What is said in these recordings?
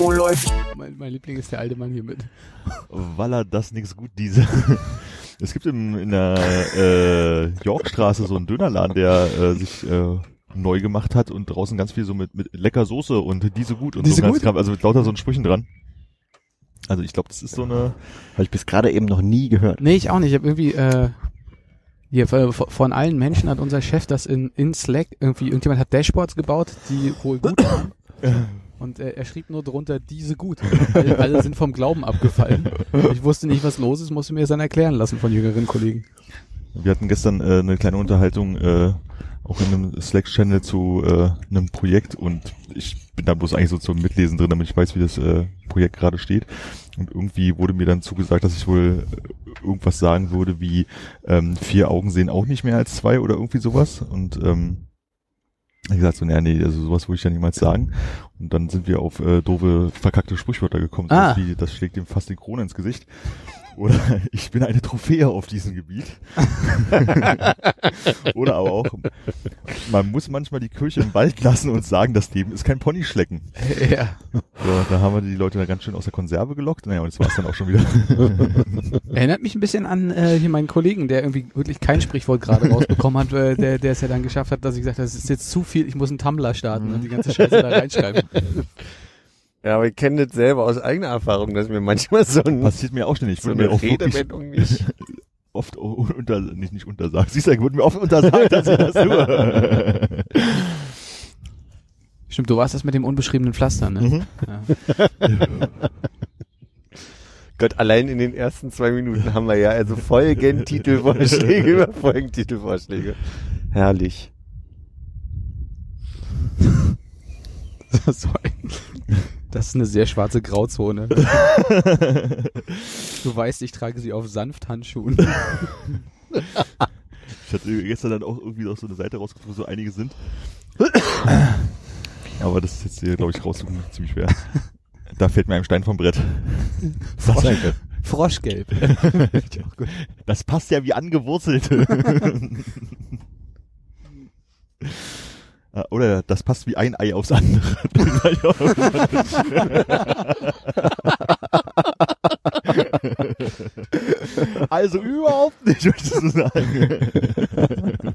Oh, läuft. Mein, mein Liebling ist der alte Mann hier mit. Walla, das nix gut, diese. Es gibt im, in der äh, Yorkstraße so einen Dönerladen, der äh, sich äh, neu gemacht hat und draußen ganz viel so mit, mit lecker Soße und diese gut und Diese so ganz gut? Also mit lauter so einen Sprüchen dran. Also ich glaube, das ist so eine Habe ich bis gerade eben noch nie gehört. Nee, ich auch nicht. Ich habe irgendwie, äh, hier, von, von allen Menschen hat unser Chef das in, in Slack irgendwie, irgendjemand hat Dashboards gebaut, die wohl gut waren. Und er, er schrieb nur drunter, diese gut. Alle, alle sind vom Glauben abgefallen. Ich wusste nicht, was los ist, musste mir das dann erklären lassen von jüngeren Kollegen. Wir hatten gestern äh, eine kleine Unterhaltung äh, auch in einem Slack-Channel zu äh, einem Projekt und ich bin da bloß eigentlich so zum Mitlesen drin, damit ich weiß, wie das äh, Projekt gerade steht. Und irgendwie wurde mir dann zugesagt, dass ich wohl äh, irgendwas sagen würde, wie ähm, vier Augen sehen auch nicht mehr als zwei oder irgendwie sowas. Und ähm, ich gesagt so, naja, nee, also sowas würde ich ja niemals sagen. Und dann sind wir auf äh, doofe, verkackte Sprichwörter gekommen, Ah. sowas wie, das schlägt dem fast den Kronen ins Gesicht. Oder ich bin eine Trophäe auf diesem Gebiet. Oder aber auch, man muss manchmal die Kirche im Wald lassen und sagen, das Leben ist kein Ponyschlecken. Ja. So, da haben wir die Leute da ganz schön aus der Konserve gelockt. Naja, und das war's dann auch schon wieder. Erinnert mich ein bisschen an äh, hier meinen Kollegen, der irgendwie wirklich kein Sprichwort gerade rausbekommen hat, äh, der, der es ja dann geschafft hat, dass ich gesagt habe, das ist jetzt zu viel, ich muss einen Tumblr starten und die ganze Scheiße da reinschreiben. Ja, aber ich kenne das selber aus eigener Erfahrung, dass mir manchmal so, ein, Passiert mir auch ständig. Ich so eine Redewendung nicht. oft unter, nicht, nicht untersagt. Siehst du, wurde mir oft untersagt, dass ich das tue. Stimmt, du warst das mit dem unbeschriebenen Pflaster, ne? Mhm. Ja. Gott, allein in den ersten zwei Minuten haben wir ja also Folgentitelvorschläge über Folgentitelvorschläge. Herrlich. so ein, das ist eine sehr schwarze Grauzone. Du weißt, ich trage sie auf Sanfthandschuhen. Ich hatte gestern dann auch irgendwie auf so eine Seite rausgefunden, wo so einige sind. Aber das ist jetzt hier, glaube ich, raussuchen ziemlich schwer. Da fällt mir ein Stein vom Brett. Frosch, Froschgelb. Das passt ja wie angewurzelt. Ah, Oder das passt wie ein Ei aufs andere. also überhaupt nicht, möchtest du sagen.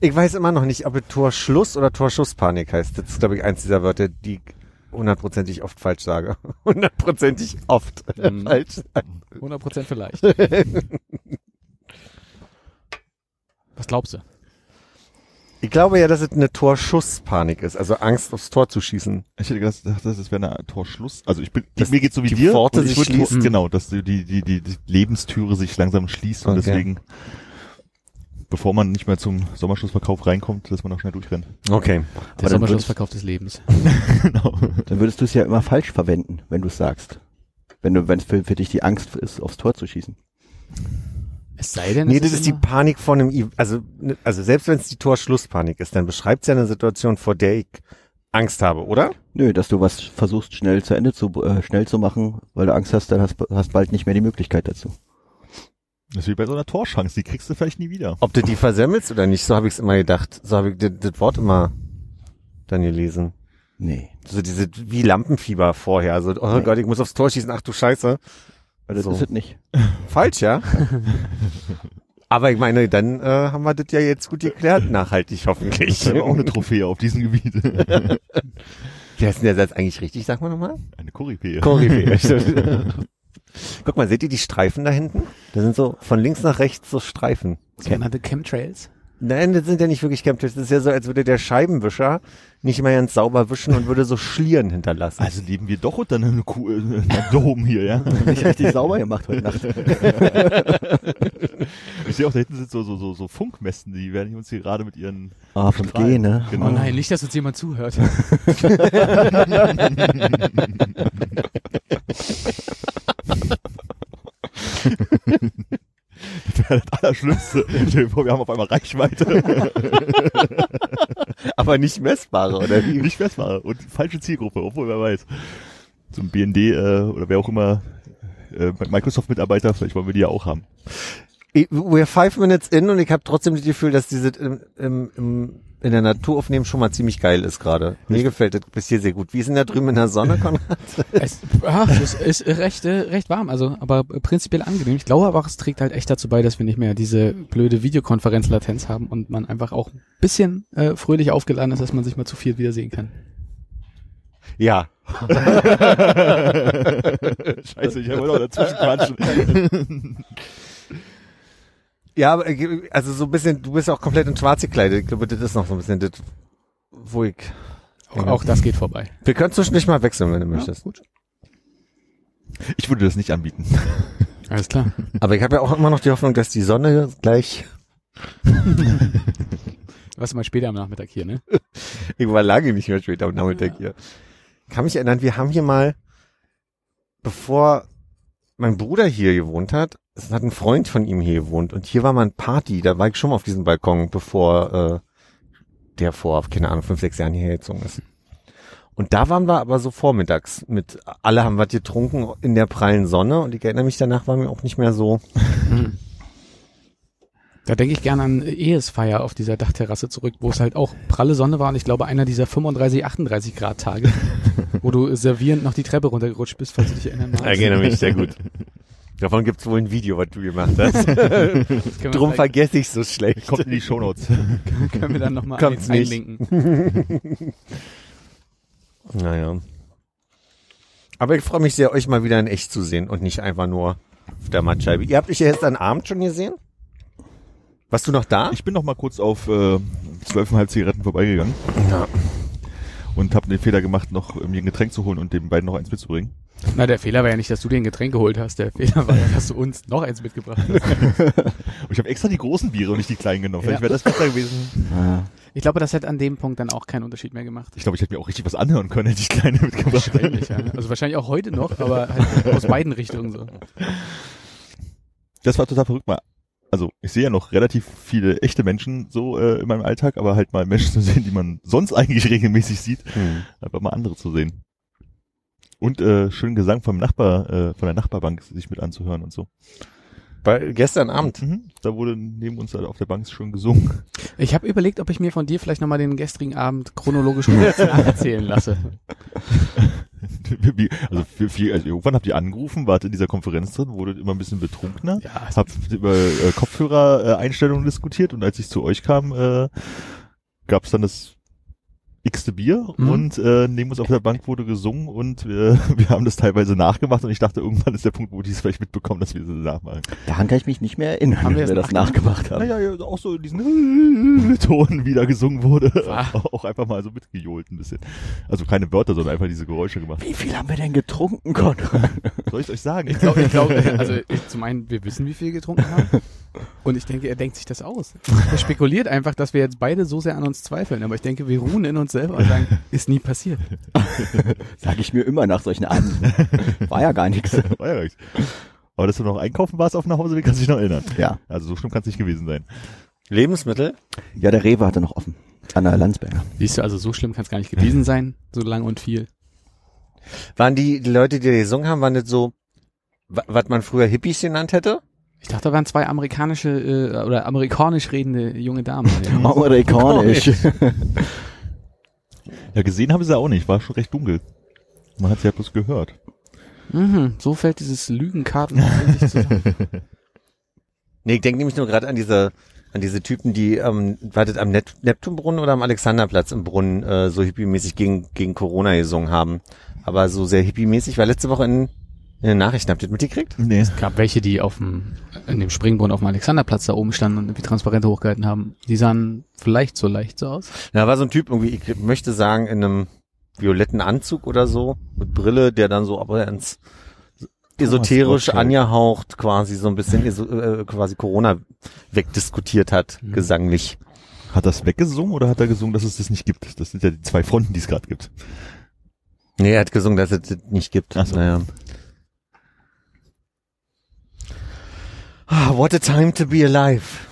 Ich weiß immer noch nicht, ob es Torschluss oder Torschusspanik heißt. Das ist, glaube ich, eins dieser Wörter, die ich hundertprozentig oft falsch sage. Hundertprozentig oft Mhm. falsch. 100% vielleicht. Was glaubst du? Ich glaube ja, dass es eine Torschusspanik ist, also Angst aufs Tor zu schießen. Ich hätte gedacht, das das wäre eine Torschluss. Also ich bin, Dass mir geht's so wie die dir. Pforte und ich sich schließt. Genau, dass die, die, die, die, die Lebenstüre sich langsam schließt und Okay. deswegen, bevor man nicht mehr zum Sommerschlussverkauf reinkommt, dass man auch schnell durchrennt. Okay. Der Sommerschlussverkauf des Lebens. genau. Dann würdest du es ja immer falsch verwenden, wenn du es sagst. Wenn du, wenn es für, für dich die Angst ist, aufs Tor zu schießen. Es sei denn, Nee, das ist die immer- Panik vor einem, I- also, ne- also selbst wenn es die Torschlusspanik ist, dann beschreibt es ja eine Situation, vor der ich Angst habe, oder? Nö, dass du was versuchst schnell zu Ende zu, äh, schnell zu machen, weil du Angst hast, dann hast, hast bald nicht mehr die Möglichkeit dazu. Das ist wie bei so einer Torschance, die kriegst du vielleicht nie wieder. Ob du die versemmelst oder nicht, so habe ich es immer gedacht. So habe ich das, das Wort immer dann gelesen. Nee. So diese, wie Lampenfieber vorher. Also, oh Nee. Gott, ich muss aufs Tor schießen, ach du Scheiße. Weil das So. ist es nicht. Falsch, ja? Aber ich meine, dann äh, haben wir das ja jetzt gut geklärt, nachhaltig hoffentlich. Ich habe auch eine Trophäe auf diesem Gebiet. Wie heißt denn der Satz eigentlich richtig, sag mal nochmal? Eine Koryphäe. Koryphäe. stimmt. Guck mal, seht ihr die Streifen da hinten? Da sind so von links nach rechts so Streifen. sogenannte Chemtrails. Nein, das sind ja nicht wirklich Camptips. Das ist ja so, als würde der Scheibenwischer nicht mehr ganz sauber wischen und würde so Schlieren hinterlassen. Also leben wir doch unter einem, Kuh, äh, einem Dom hier, ja. Nicht richtig sauber gemacht heute Nacht. Ich sehe auch, da hinten sind so, so, so, so Funkmessen, die werden uns hier gerade mit ihren Ah, 5G, ne? Genau. Oh nein, nicht, dass uns jemand zuhört. Das wäre das Allerschlimmste. Stell dir vor, wir haben auf einmal Reichweite. Aber nicht messbare, oder wie? Nicht messbare und falsche Zielgruppe, obwohl wer weiß. Zum BND äh, oder wer auch immer äh, Microsoft-Mitarbeiter, vielleicht wollen wir die ja auch haben. We're five minutes in und ich habe trotzdem das Gefühl, dass diese im, im, im, in der Natur aufnehmen schon mal ziemlich geil ist gerade. Mir gefällt das bis hier sehr gut. Wie ist denn da drüben in der Sonne, Konrad? es, ja, es ist recht, äh, recht warm, also aber prinzipiell angenehm. Ich glaube aber es trägt halt echt dazu bei, dass wir nicht mehr diese blöde Videokonferenzlatenz haben und man einfach auch ein bisschen äh, fröhlich aufgeladen ist, dass man sich mal zu viert wiedersehen kann. Ja. Scheiße, ich wollte auch dazwischen quatschen. Ja, äh, also so ein bisschen, du bist auch komplett in schwarz gekleidet. Ich glaube, das ist noch so ein bisschen das, wo ich. Auch, auch das geht vorbei. Wir können zwischendurch mal wechseln, wenn du möchtest. gut. Ich würde das nicht anbieten. Alles klar. Aber ich habe ja auch immer noch die Hoffnung, dass die Sonne gleich. Was mal später am Nachmittag hier, ne? Ich war lange nicht mehr später am Nachmittag hier. Kann mich erinnern, wir haben hier mal, bevor mein Bruder hier gewohnt hat, es hat ein Freund von ihm hier gewohnt und hier war mal ein Party, da war ich schon mal auf diesem Balkon, bevor äh, der vor, keine Ahnung, fünf, sechs Jahren hierher gezogen ist. Und da waren wir aber so vormittags mit, alle haben was getrunken in der prallen Sonne und ich erinnere mich danach war mir auch nicht mehr so. Da denke ich gerne an Ehesfeier auf dieser Dachterrasse zurück, wo es halt auch pralle Sonne war und ich glaube einer dieser 35, 38 Grad Tage, wo du servierend noch die Treppe runtergerutscht bist, falls du dich erinnern magst. Erinnere mich sehr gut. Davon gibt's wohl ein Video, was du gemacht hast. Drum vergesse ich so schlecht. Kommt in die Shownotes. können wir dann nochmal ein, nicht. einlinken. Naja. Aber ich freue mich sehr, euch mal wieder in echt zu sehen und nicht einfach nur auf der Mattscheibe. Ihr habt mich ja gestern Abend schon gesehen? Warst du noch da? Ich bin noch mal kurz auf äh, zwölfeinhalb Zigaretten vorbeigegangen Ja. und habe den Fehler gemacht, noch mir ein Getränk zu holen und den beiden noch eins mitzubringen. Na, der Fehler war ja nicht, dass du dir ein Getränk geholt hast. Der Fehler war ja, dass du uns noch eins mitgebracht hast. Und ich habe extra die großen Biere und nicht die kleinen genommen. Ja. Vielleicht wäre das besser gewesen. Ich glaube, das hätte an dem Punkt dann auch keinen Unterschied mehr gemacht. Ich glaube, ich hätte mir auch richtig was anhören können, hätte ich kleine mitgebracht. Wahrscheinlich, ja. Also wahrscheinlich auch heute noch, aber halt aus beiden Richtungen so. Das war total verrückt mal. Also ich sehe ja noch relativ viele echte Menschen so äh, in meinem Alltag, aber halt mal Menschen zu sehen, die man sonst eigentlich regelmäßig sieht, Hm. einfach mal andere zu sehen. Und äh, schönen Gesang vom Nachbar, äh, von der Nachbarbank sich mit anzuhören und so. Bei, gestern Abend. Mhm. Da wurde neben uns halt auf der Bank schön gesungen. Ich habe überlegt, ob ich mir von dir vielleicht nochmal den gestrigen Abend chronologisch kurz nacherzählen lasse. Wie, also, für viel, also irgendwann habt ihr angerufen, wart in dieser Konferenz drin, wurdet immer ein bisschen betrunkener, Ja, habt über äh, Kopfhörer-Einstellungen diskutiert und als ich zu euch kam, äh, gab es dann das x-te Bier Mhm. und äh, neben uns auf der Bank wurde gesungen und wir, wir haben das teilweise nachgemacht und ich dachte, irgendwann ist der Punkt, wo die es vielleicht mitbekommen, dass wir das nachmachen. daran kann ich mich nicht mehr erinnern, Haben wie wir wir das nachgemacht haben. Naja, ja, auch so in diesen Ton wieder gesungen wurde. Auch einfach mal so mitgejohlt ein bisschen. Also keine Wörter, sondern einfach diese Geräusche gemacht. Wie viel haben wir denn getrunken, Konrad? Soll ich euch sagen? Ich glaube, ich glaub, also ich, zum einen, wir wissen, wie viel wir getrunken haben. Und ich denke, er denkt sich das aus. Er spekuliert einfach, dass wir jetzt beide so sehr an uns zweifeln. Aber ich denke, wir ruhen in uns selber und sagen, ist nie passiert. Sag ich mir immer nach solchen Abenden. War ja gar nichts. War ja nichts. Aber dass du noch einkaufen warst auf dem Nachhauseweg, kannst du dich noch erinnern. Ja. Also so schlimm kann es nicht gewesen sein. Lebensmittel? Ja, der Rewe hatte noch offen. An der Landsberger. Siehst du, also so schlimm kann es gar nicht gewesen sein, so lang und viel. Waren die, die Leute, die da gesungen haben, waren das so, wa- was man früher Hippies genannt hätte? Ich dachte, da waren zwei amerikanische äh, oder amerikanisch redende junge Damen. Amerikanisch. Ja, gesehen haben sie auch nicht. War schon recht dunkel. Man hat sie ja bloß gehört. Mhm, so fällt dieses Lügenkarten zusammen. Nee, ich denke nämlich nur gerade an diese, an diese Typen, die, ähm, wartet am Net Neptunbrunnen oder am Alexanderplatz im Brunnen äh, so hippiemäßig gegen, gegen Corona gesungen haben. Aber so sehr hippiemäßig. Ich war letzte Woche in In den Nachrichten habt ihr das mitgekriegt? Nee. Es gab welche, die auf dem, in dem Springbrunnen auf dem Alexanderplatz da oben standen und irgendwie Transparente hochgehalten haben. Die sahen vielleicht so leicht so aus. Da war so ein Typ irgendwie, ich möchte sagen, in einem violetten Anzug oder so, mit Brille, der dann so aber ins esoterisch Gottschalk. angehaucht quasi so ein bisschen äh, quasi Corona wegdiskutiert hat, Mhm. gesanglich. Hat das weggesungen oder hat er gesungen, dass es das nicht gibt? Das sind ja die zwei Fronten, die es gerade gibt. Nee, er hat gesungen, dass es das nicht gibt. Ach so. Naja. What a time to be alive.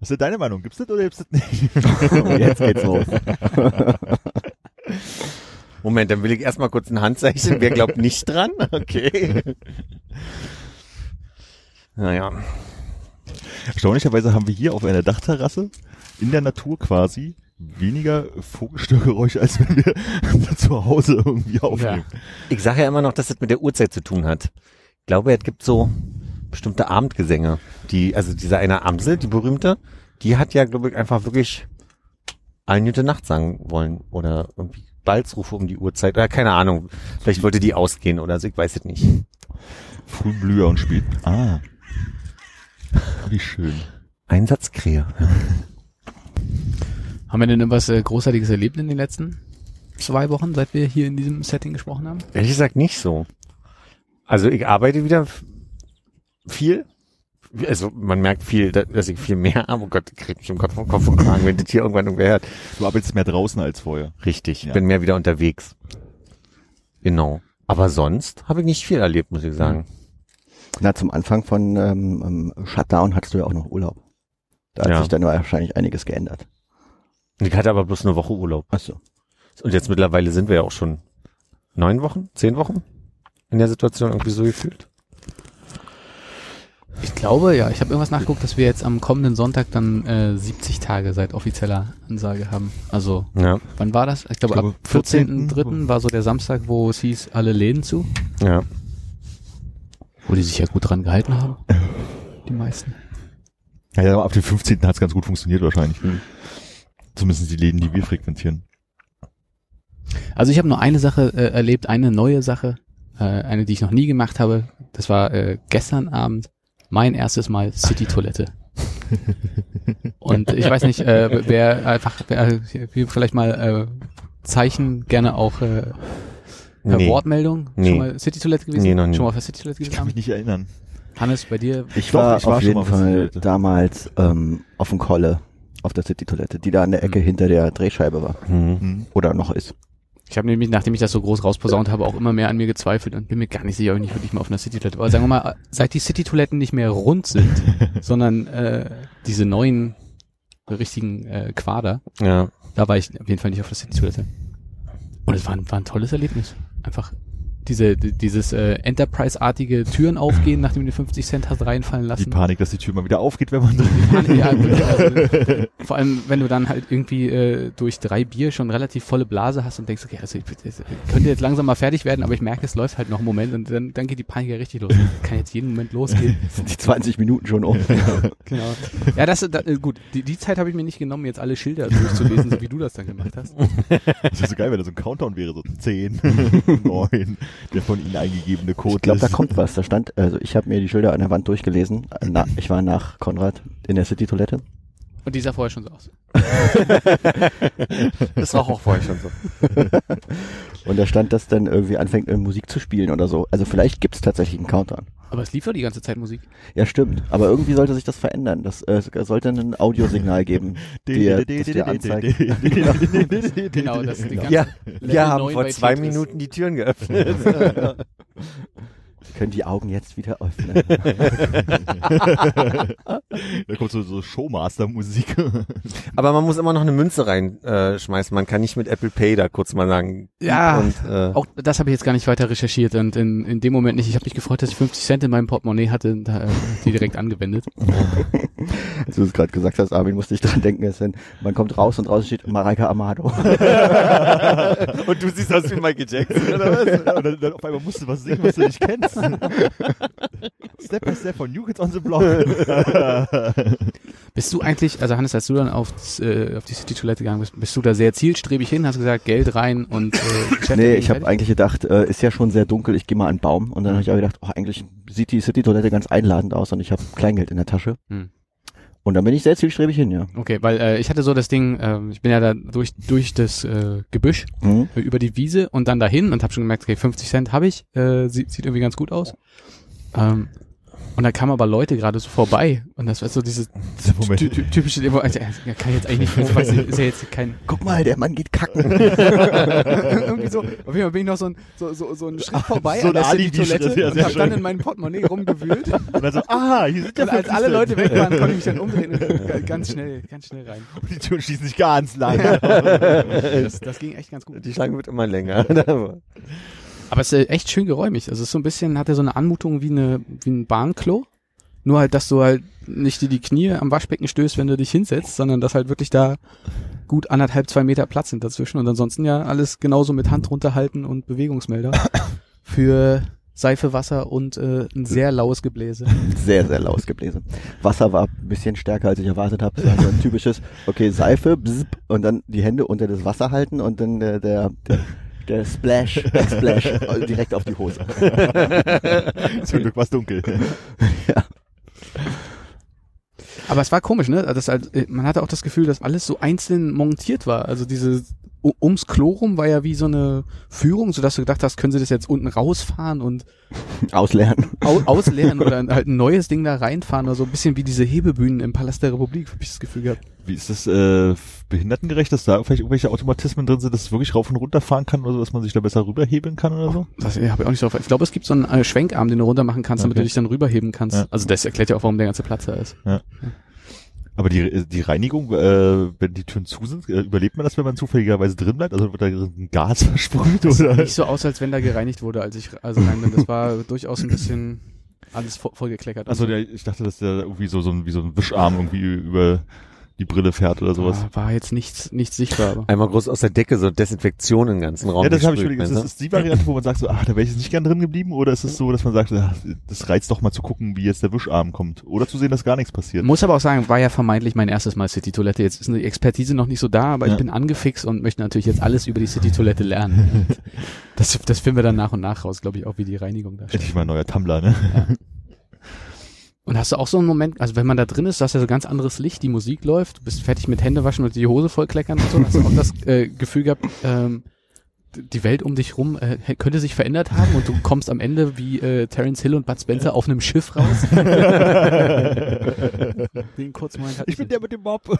Was ist denn deine Meinung? Gibt's das oder gibt's das nicht? Und jetzt geht's los. Moment, dann will ich erstmal kurz ein Handzeichen. Wer glaubt nicht dran? Okay. Naja. Erstaunlicherweise haben wir hier auf einer Dachterrasse in der Natur quasi weniger Vogelstörgeräusche, als wenn wir zu Hause irgendwie aufnehmen. Ich sage ja immer noch, dass das mit der Uhrzeit zu tun hat. Ich glaube, es gibt so bestimmte Abendgesänge. Die, also diese eine Amsel, die berühmte, die hat ja, glaube ich, einfach wirklich eine gute Nacht sagen wollen. Oder irgendwie Balzrufe um die Uhrzeit. Oder keine Ahnung. Vielleicht wollte die ausgehen oder so, ich weiß es nicht. Frühblüher und spät. Ah. Wie schön. Einsatzkrähe. Haben wir denn irgendwas äh, Großartiges erlebt in den letzten zwei Wochen, seit wir hier in diesem Setting gesprochen haben? Ehrlich gesagt nicht so. Also ich arbeite wieder viel. Also man merkt viel, da- dass ich viel mehr habe. Oh Gott, ich krieg mich im Kopf vom Kopf und Kragen, wenn das hier irgendwann irgendwer hört. Du arbeitest mehr draußen als vorher. Richtig, ich Ja. bin mehr wieder unterwegs. Genau. Aber sonst habe ich nicht viel erlebt, muss ich sagen. Na, zum Anfang von ähm, ähm, Shutdown hattest du ja auch noch Urlaub. Da hat Ja. sich dann wahrscheinlich einiges geändert. Ich hatte aber bloß eine Woche Urlaub. Ach so. Und jetzt mittlerweile sind wir ja auch schon neun Wochen, zehn Wochen in der Situation irgendwie so gefühlt. Ich glaube, ja, ich habe irgendwas nachgeguckt, dass wir jetzt am kommenden Sonntag dann äh, 70 Tage seit offizieller Ansage haben. Also, Ja, wann war das? Ich glaube, Ich glaube, ab 14.3. war so der Samstag, wo es hieß, alle Läden zu. ja. Wo die sich ja gut dran gehalten haben. Die meisten. Ja, aber ab dem 15. hat es ganz gut funktioniert wahrscheinlich. Hm. Zumindest die Läden, die wir frequentieren. Also ich habe nur eine Sache äh, erlebt, eine neue Sache, äh, eine, die ich noch nie gemacht habe. Das war äh, gestern Abend mein erstes Mal City-Toilette. Und ich weiß nicht, äh, wer einfach, wer, wir vielleicht mal äh, Zeichen gerne auch äh, per Nee. Wortmeldung. Nee. Schon mal City-Toilette gewesen? Nee, noch nie. Schon mal auf der City-Toilette Ich gewesen? kann mich nicht erinnern. Hannes, bei dir? Ich Doch, war, ich war auf schon jeden mal auf der Fall damals ähm, auf dem Kolle, auf der City-Toilette, die da an der Ecke Hm. hinter der Drehscheibe war. Hm. Hm. Oder noch ist. Ich habe nämlich, nachdem ich das so groß rausposaunt habe, auch immer mehr an mir gezweifelt und bin mir gar nicht sicher, ob ich nicht wirklich mal auf einer City-Toilette war. Sagen wir mal, seit die City-Toiletten nicht mehr rund sind, sondern äh, diese neuen richtigen äh, Quader, Ja. da war ich auf jeden Fall nicht auf der City-Toilette. Und es war, ein- war ein tolles Erlebnis. Einfach diese, die- dieses äh, Enterprise-artige Türen aufgehen, nachdem du dir 50 Cent hast reinfallen Die lassen. Panik, dass die Tür mal wieder aufgeht, wenn man drin Panik, ja, also, vor allem, wenn du dann halt irgendwie äh, durch drei Bier schon relativ volle Blase hast und denkst, okay, also ich, ich könnte jetzt langsam mal fertig werden, aber ich merke, es läuft halt noch einen Moment und dann, dann geht die Panik ja richtig los. Kann jetzt jeden Moment losgehen. Sind die 20 Minuten schon um. genau. Ja, das, da, äh, gut, die, die Zeit habe ich mir nicht genommen, jetzt alle Schilder durchzulesen, so wie du das dann gemacht hast. Das wäre so geil, wenn da so ein Countdown wäre, so 10, 9, der von ihnen eingegebene Code. Ich glaube, da kommt was. Da stand, also ich habe mir die Schilder an der Wand durchgelesen. Na, ich war nach Konrad in der City-Toilette. Und die sah vorher schon so aus. Das war auch vorher schon so. Und da stand, dass dann irgendwie anfängt, äh, Musik zu spielen oder so. Also vielleicht gibt's tatsächlich einen Countdown. Aber es lief doch die ganze Zeit Musik. Ja, stimmt. Aber irgendwie sollte sich das verändern. Das äh, es sollte ein Audiosignal geben, das dir anzeigt. Genau, das die ganze Ja, wir haben vor zwei Tetris. Minuten die Türen geöffnet. Können die Augen jetzt wieder öffnen. Da kommt so, so Showmaster-Musik. Aber man muss immer noch eine Münze reinschmeißen. Äh, man kann nicht mit Apple Pay da kurz mal sagen. Ja. Und, äh, Auch das habe ich jetzt gar nicht weiter recherchiert und in, in dem Moment nicht. Ich habe mich gefreut, dass ich 50 Cent in meinem Portemonnaie hatte und äh, die direkt angewendet. Als du es gerade gesagt hast, Armin, musste ich dran denken, es denn, man kommt raus und draußen steht Mareike Amado. und du siehst aus wie Michael Jackson, oder was? und dann, dann auf einmal musst du was singen, was du nicht kennst. Step by Step von New Kids on the Block. Bist du eigentlich, also Hannes, als du dann auf, äh, auf die City-Toilette gegangen bist, bist du da sehr zielstrebig hin, hast gesagt, Geld rein und äh, Geschäfte Nee, ich habe eigentlich gedacht, äh, ist ja schon sehr dunkel, ich gehe mal an den Baum. Und dann habe ich auch gedacht, oh, eigentlich sieht die City-Toilette ganz einladend aus und ich habe Kleingeld in der Tasche. Hm. Und dann bin ich sehr zielstrebig hin, ja. Okay, weil äh, ich hatte so das Ding, äh, ich bin ja da durch, durch das äh, Gebüsch Mhm. über die Wiese und dann dahin und habe schon gemerkt, okay, 50 Cent habe ich, äh, sieht, sieht irgendwie ganz gut aus. Ähm, und da kamen aber Leute gerade so vorbei und das war so dieses ty ty typische, Demo- also, ja, kann ich jetzt eigentlich nicht, weiß ich, ist ja jetzt kein Guck mal, der Mann geht kacken. irgendwie so, auf jeden Fall bin ich noch so ein, so, so, so ein Schritt vorbei so an eine der Alibi-Schritt, Toilette ja, und sehr habe dann schön. in meinem Portemonnaie rumgewühlt. Und dann so, ah, hier sind ja Und als 50 alle. Leute weg waren, konnte ich mich dann umdrehen und ga- ganz schnell, ganz schnell rein. Und die Türen schließen sich ganz lang. Das, das ging echt ganz gut. Die Schlange wird immer länger. Aber es ist echt schön geräumig. Also es ist so ein bisschen, hat er so eine Anmutung wie eine, wie ein Bahnklo. Nur halt, dass du halt nicht dir die Knie am Waschbecken stößt, wenn du dich hinsetzt, sondern dass halt wirklich da gut anderthalb, zwei Meter Platz sind dazwischen und ansonsten ja alles genauso mit Hand runterhalten und Bewegungsmelder für Seife, Wasser und äh, ein sehr laues Gebläse. Sehr, sehr lautes Gebläse. Wasser war ein bisschen stärker, als ich erwartet habe. So ein typisches, okay, Seife, bzz, und dann die Hände unter das Wasser halten und dann der, der, der, der Splash, Backsplash äh, direkt auf die Hose. Zum Glück war es dunkel. Aber es war komisch, ne? Das halt, äh, man hatte auch das Gefühl, dass alles so einzeln montiert war. Also diese ums Klo rum war ja wie so eine Führung, sodass du gedacht hast, können sie das jetzt unten rausfahren und Auslernen. au ausleeren oder halt ein neues Ding da reinfahren oder so ein bisschen wie diese Hebebühnen im Palast der Republik, hab ich das Gefühl gehabt. Wie ist das äh, behindertengerecht, dass da vielleicht irgendwelche Automatismen drin sind, dass es wirklich rauf und runter fahren kann oder so, dass man sich da besser rüberhebeln kann oder so? Das habe ich auch nicht drauf. Ich glaube, es gibt so einen äh, Schwenkarm, den du runter machen kannst, damit Okay. du dich dann rüberheben kannst. Ja. Also das erklärt ja auch, warum der ganze Platz da ist. Aber die, die Reinigung, äh, wenn die Türen zu sind, äh, überlebt man das, wenn man zufälligerweise drin bleibt? Also wird da ein Gas versprüht Das sah oder? nicht so aus, als wenn da gereinigt wurde, als ich also rein bin. Das war durchaus ein bisschen alles voll, vollgekleckert. Also der, ich dachte, dass der irgendwie so, so ein, wie so ein Wischarm irgendwie über die Brille fährt oder sowas. War, war jetzt nichts, nichts sichtbar. Aber. Einmal groß aus der Decke so Desinfektion im ganzen Raum. ja, das habe ich meinst das ist die Variante, wo man sagt so, ah, da wäre ich jetzt nicht gern drin geblieben? Oder ist es so, dass man sagt, ah, das reizt doch mal zu gucken, wie jetzt der Wischarm kommt? Oder zu sehen, dass gar nichts passiert? Muss aber auch sagen, war ja vermeintlich mein erstes Mal City-Toilette. Jetzt ist die Expertise noch nicht so da, aber Ja. ich bin angefixt und möchte natürlich jetzt alles über die City-Toilette lernen. Das, das finden wir dann nach und nach raus, glaube ich, auch wie die Reinigung da steht. Endlich mal ein neuer Tumblr, ne? Und hast du auch so einen Moment, also wenn man da drin ist, du hast ja so ganz anderes Licht, die Musik läuft, du bist fertig mit Händewaschen und die Hose vollkleckern und so, hast du auch das äh, Gefühl gehabt, ähm, die Welt um dich rum äh, könnte sich verändert haben und du kommst am Ende wie äh, Terence Hill und Bud Spencer auf einem Schiff raus. Den kurzen Moment Ich bin der mit dem Mob.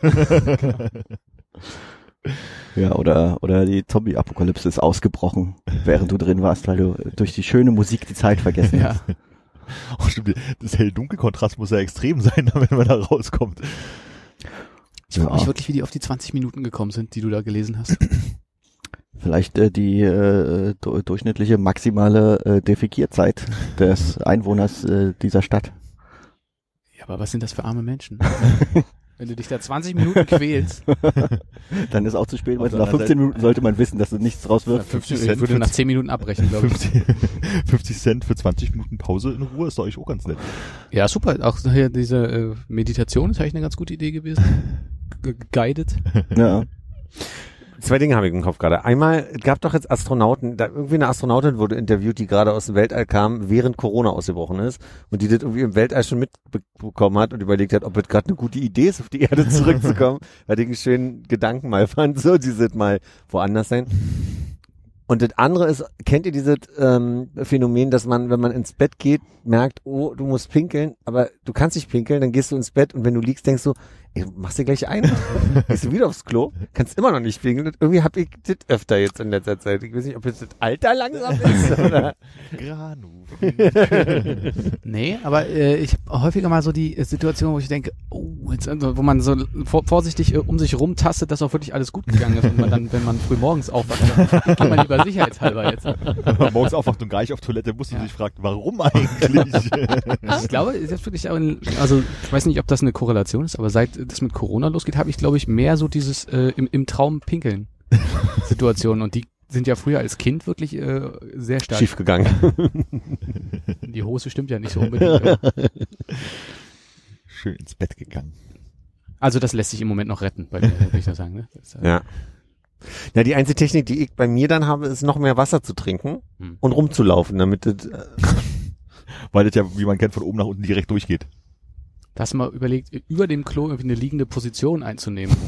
Ja, oder, oder die Zombie-Apokalypse ist ausgebrochen, während du drin warst, weil du durch die schöne Musik die Zeit vergessen ja. hast. Oh, stimmt. Das hell-dunkel-Kontrast muss ja extrem sein, wenn man da rauskommt. Ich frage mich Ja. wirklich, wie die auf die 20 Minuten gekommen sind, die du da gelesen hast. Vielleicht äh, die äh, du- durchschnittliche maximale äh, Defekierzeit des Einwohners äh, dieser Stadt. Ja, aber was sind das für arme Menschen? Wenn du dich da 20 Minuten quälst. Dann ist auch zu spät, weil nach anderen 15 Seite- Minuten sollte man wissen, dass du nichts draus wird. 50 ich Cent würde nach 10 Minuten abbrechen, glaube ich. 50, 50 Cent für 20 Minuten Pause in Ruhe ist doch eigentlich auch ganz nett. Ja, super. Auch hier diese äh, Meditation ist eigentlich eine ganz gute Idee gewesen. Ge- Guided. Ja. Zwei Dinge habe ich im Kopf gerade. Einmal es gab doch jetzt Astronauten, da irgendwie eine Astronautin wurde interviewt, die gerade aus dem Weltall kam, während Corona ausgebrochen ist und die das irgendwie im Weltall schon mitbekommen hat und überlegt hat, ob es gerade eine gute Idee ist, auf die Erde zurückzukommen, weil die einen schönen Gedanken mal fand, so dieses mal woanders sein. Und das andere ist, kennt ihr dieses ähm, Phänomen, dass man, wenn man ins Bett geht, merkt, oh, du musst pinkeln, aber du kannst nicht pinkeln, dann gehst du ins Bett und wenn du liegst, denkst du, ey, machst dir gleich ein, gehst du wieder aufs Klo, kannst immer noch nicht pinkeln. Und irgendwie hab ich das öfter jetzt in letzter Zeit. Ich weiß nicht, ob jetzt das Alter langsam ist oder. Granu. Nee, aber äh, ich habe häufiger mal so die Situation, wo ich denke, oh, wo man so vor, vorsichtig äh, um sich rumtastet, dass auch wirklich alles gut gegangen ist. Und man dann, wenn man früh morgens aufwacht, dann geht man lieber sicherheitshalber jetzt. Wenn man morgens aufwacht und gar nicht auf Toilette muss und Ja. sich fragt, warum eigentlich? Ich glaube, ist jetzt wirklich also ich weiß nicht, ob das eine Korrelation ist, aber seit das mit Corona losgeht, habe ich, glaube ich, mehr so dieses äh, im, im Traum pinkeln Situation und die sind ja früher als Kind wirklich äh, sehr stark. Schief gegangen. Die Hose stimmt ja nicht so unbedingt. Schön ins Bett gegangen. Also das lässt sich im Moment noch retten, bei mir, würde ich da sagen. Ne? Das, äh, ja. Ja, die einzige Technik, die ich bei mir dann habe, ist noch mehr Wasser zu trinken Hm. und rumzulaufen, damit das, äh, Weil das ja, wie man kennt, von oben nach unten direkt durchgeht. Da hast du mal überlegt, über dem Klo irgendwie eine liegende Position einzunehmen.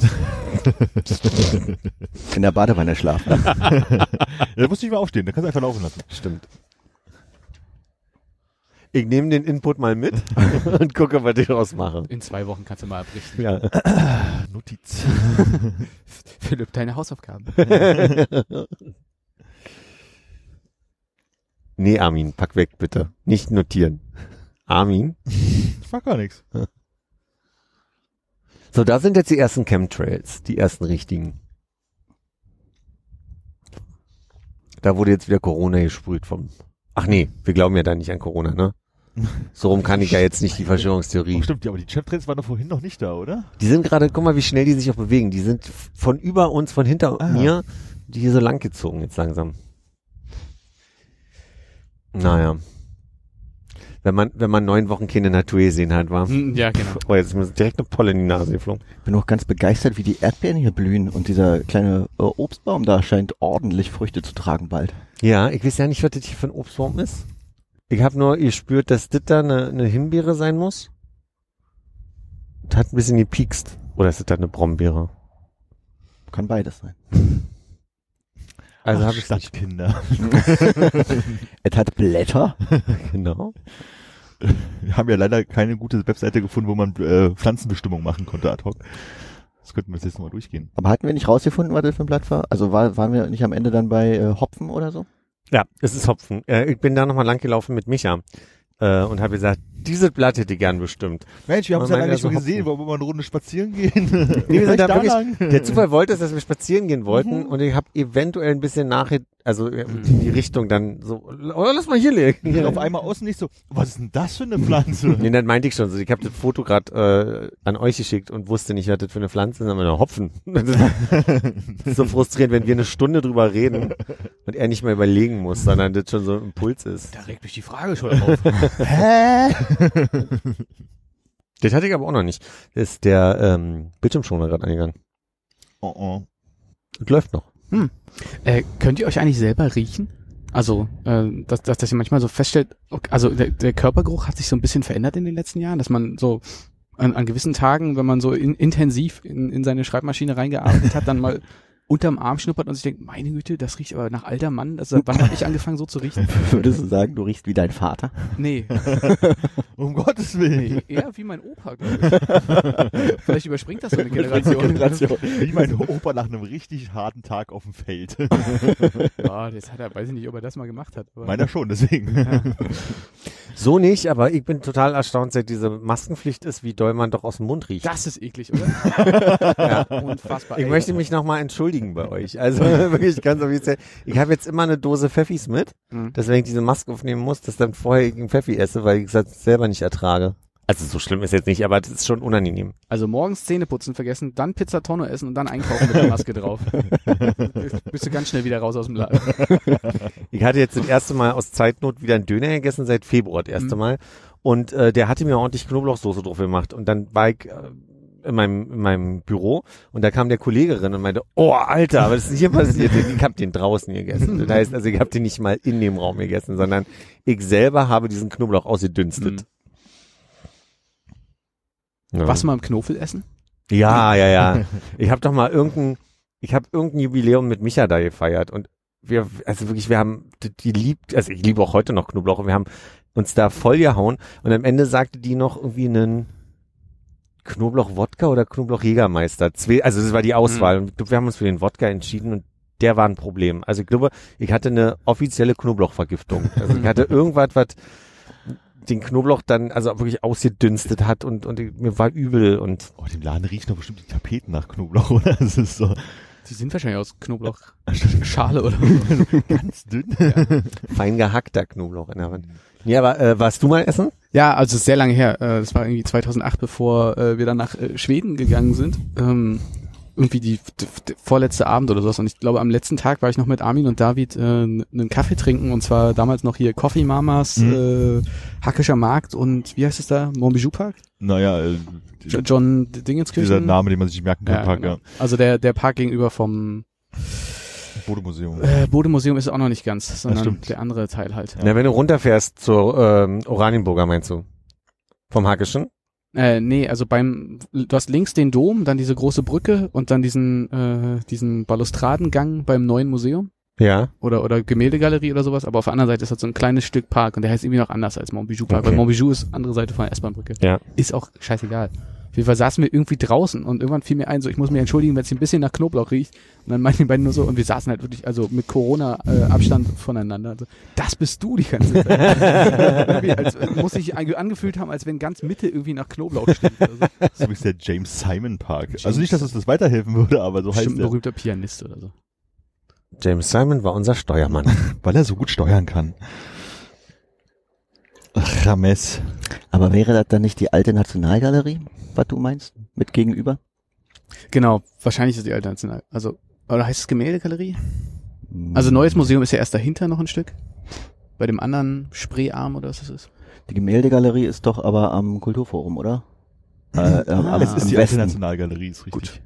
In der Badewanne schlafen. Ja, da musst du nicht mehr aufstehen, da kannst du einfach laufen lassen. stimmt. Ich nehme den Input mal mit und gucke, was ich daraus mache. In zwei Wochen kannst du mal abrichten. Ja. Notiz. Philipp, deine Hausaufgaben. Nee, Armin, pack weg, bitte. Nicht notieren. Armin. Ich mag gar nichts. So, da sind jetzt die ersten Chemtrails, die ersten richtigen. Da wurde jetzt wieder Corona gesprüht vom. Ach nee, wir glauben ja da nicht an Corona, ne? So rum kann ich ja jetzt nicht die Oh, Verschwörungstheorie. stimmt, ja, aber die Cheftrails waren doch vorhin noch nicht da, oder? Die sind gerade, guck mal, wie schnell die sich auch bewegen. Die sind von über uns, von hinter Ah. mir, die hier so lang gezogen jetzt langsam. Naja. Wenn man, wenn man neun Wochen keine Natur gesehen hat, war. Hm, ja, genau. Oh, jetzt ist mir direkt eine Polle in die Nase geflogen. Bin auch ganz begeistert, wie die Erdbeeren hier blühen und dieser kleine äh, Obstbaum da scheint ordentlich Früchte zu tragen bald. Ja, ich weiß ja nicht, was das hier für ein Obstbaum ist. Ich habe nur gespürt, dass das da eine, eine Himbeere sein muss. Das hat ein bisschen gepiekst. Oder ist das da eine Brombeere? Kann beides sein. Also habe ich Stadtkinder. Es hat Blätter. genau. Wir haben ja leider keine gute Webseite gefunden, wo man äh, Pflanzenbestimmung machen konnte ad hoc. Das könnten wir jetzt jetzt nochmal durchgehen. Aber hatten wir nicht rausgefunden, was das für ein Blatt war? Also war, waren wir nicht am Ende dann bei äh, Hopfen oder so? Ja, es ist Hopfen. Äh, ich bin da nochmal lang gelaufen mit Micha äh, und habe gesagt, dieses Blatt hätte ich gern bestimmt. Mensch, wir haben uns ja lange nicht so gesehen. Hopfen. Wollen wir mal eine Runde spazieren gehen? Nee, wir sind da wirklich, lang. der Zufall wollte es, dass wir spazieren gehen wollten Mhm. und ich habe eventuell ein bisschen nachher, also äh, in die Richtung dann so, oder lass mal hier legen. Und auf einmal außen nicht so, was ist denn das für eine Pflanze? Nee, dann meinte ich schon so. Ich habe das Foto gerade äh, an euch geschickt und wusste nicht, was das für eine Pflanze ist. Wir Hopfen. Das ist so frustrierend, wenn wir eine Stunde drüber reden und er nicht mal überlegen muss, sondern das schon so ein Impuls ist. Da regt mich die Frage schon auf. Hä? Das hatte ich aber auch noch nicht. Das ist der ähm, Bildschirmschoner gerade angegangen. oh, oh. Das läuft noch. Äh, könnt ihr euch eigentlich selber riechen? Also, äh, dass, dass, dass ihr manchmal so feststellt, okay, also der, der Körpergeruch hat sich so ein bisschen verändert in den letzten Jahren, dass man so an, an gewissen Tagen, wenn man so in, intensiv in, in seine Schreibmaschine reingearbeitet hat, dann mal unterm Arm schnuppert und sich denkt, meine Güte, das riecht aber nach alter Mann. Das, wann habe ich angefangen so zu riechen? Würdest du sagen, du riechst wie dein Vater? Nee, Um Gottes Willen. nee eher wie mein Opa, glaube ich. Vielleicht überspringt das so eine Generation. Wie mein Opa nach einem richtig harten Tag auf dem Feld. Ja, das hat er, weiß ich nicht, ob er das mal gemacht hat. Aber Meiner schon, deswegen. So nicht, aber ich bin total erstaunt, seit diese Maskenpflicht ist, wie doll man doch aus dem Mund riecht. das ist eklig, oder? Ja. Unfassbar. Ich ey. möchte mich nochmal entschuldigen bei euch. Also wirklich ganz offiziell. Ich habe jetzt immer eine Dose Pfeffis mit, Mhm. dass wenn ich diese Maske aufnehmen muss, dass dann vorher ich einen Pfeffi esse, weil ich es selber nicht ertrage. Also so schlimm ist jetzt nicht, aber das ist schon unangenehm. Also morgens Zähne putzen vergessen, dann Pizza Tonne essen und dann einkaufen mit der Maske drauf. Bist du ganz schnell wieder raus aus dem Laden. Ich hatte jetzt das erste Mal aus Zeitnot wieder einen Döner gegessen, seit Februar das erste Mhm. Mal. Und äh, der hatte mir ordentlich Knoblauchsoße drauf gemacht. Und dann war ich äh, in meinem, in meinem Büro und da kam der Kollege rein und meinte, oh Alter, was ist denn hier passiert? Ich habe den draußen gegessen. Das heißt, also ich habe den nicht mal in dem Raum gegessen, sondern ich selber habe diesen Knoblauch ausgedünstet. Ja. Was mal im Knofel essen? Ja, ja, ja. Ich habe doch mal irgendein, ich habe irgendein Jubiläum mit Micha da gefeiert und wir, also wirklich, wir haben, die, die liebt, also ich liebe auch heute noch Knoblauch und wir haben uns da voll gehauen und am Ende sagte die noch irgendwie einen Knoblauch-Wodka oder Knoblauch-Jägermeister. Zwei, also das war die Auswahl und ich glaub, wir haben uns für den Wodka entschieden und der war ein Problem. Also ich glaube, ich hatte eine offizielle Knoblauchvergiftung. Also ich hatte irgendwas, was den Knoblauch dann also wirklich ausgedünstet hat und, und mir war übel und Oh, dem Laden riechen doch bestimmt die Tapeten nach Knoblauch, oder? Das ist so Die sind wahrscheinlich aus Knoblauchschale oder ganz dünn. fein gehackter Knoblauch in der Hand. Ja, aber äh, warst du mal essen? Ja, also sehr lange her. Äh, Das war irgendwie 2008, bevor äh, wir dann nach äh, Schweden gegangen sind. Ähm, irgendwie die, die, vorletzte Abend oder sowas. Und ich glaube, am letzten Tag war ich noch mit Armin und David äh, einen Kaffee trinken und zwar damals noch hier Coffee Mamas, Mhm. äh, Hackischer Markt und wie heißt es da? Montbijou Park? Naja, äh, Jo- John Dingenskirchen? dieser Name, den man sich nicht merken kann, ja, Park, genau. Also der, der Park gegenüber vom ja. Bodemuseum. äh, Bodemuseum ist auch noch nicht ganz, sondern der andere Teil halt. Na, wenn du runterfährst zur ähm, Oranienburger, meinst du? Vom Hackischen? Äh, nee, also beim, du hast links den Dom, dann diese große Brücke und dann diesen, äh, diesen Balustradengang beim neuen Museum Ja. oder, oder Gemäldegalerie oder sowas, aber auf der anderen Seite ist halt so ein kleines Stück Park und der heißt irgendwie noch anders als Montbijou Park, Okay. weil Montbijou ist andere Seite von der S-Bahn-Brücke. Ja. Ist auch scheißegal. Auf jeden Fall saßen wir irgendwie draußen und irgendwann fiel mir ein, so ich muss mich entschuldigen, wenn es ein bisschen nach Knoblauch riecht. Und dann meinten die beiden nur so, und wir saßen halt wirklich, also mit Corona-Abstand voneinander. Also, das bist du die ganze Zeit. als, muss sich ange- angefühlt haben, als wenn ganz Mitte irgendwie nach Knoblauch stinkt. Also, So ist der James Simon Park. James- Also nicht, dass uns das weiterhelfen würde, aber so heißt bestimmt ein er. berühmter Pianist oder so. James Simon war unser Steuermann. Weil er so gut steuern kann. Ach, Rames. Aber wäre das dann nicht die alte Nationalgalerie, was du meinst? Mit gegenüber? Genau, wahrscheinlich ist die alte National. Also, oder heißt es Gemäldegalerie? Also neues Museum ist ja erst dahinter noch ein Stück. Bei dem anderen Spreearm oder was das ist. Die Gemäldegalerie ist doch aber am Kulturforum, oder? Äh, ähm, Ah. am- Es ist am die alte Westen. Nationalgalerie, ist richtig.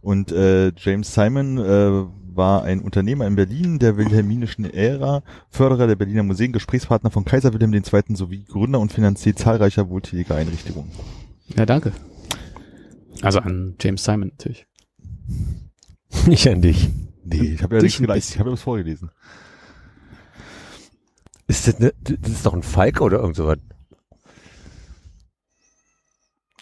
Und äh, James Simon äh, war ein Unternehmer in Berlin der wilhelminischen Ära, Förderer der Berliner Museen, Gesprächspartner von Kaiser Wilhelm II. sowie Gründer und Finanzier zahlreicher wohltätiger Einrichtungen. Ja, danke. Also an James Simon natürlich. Nicht an dich. Nee, ich habe ja Dich nicht ein gleich, bisschen. ich habe ja was vorgelesen. Ist das, ne, das ist doch ein Falk oder irgend sowas?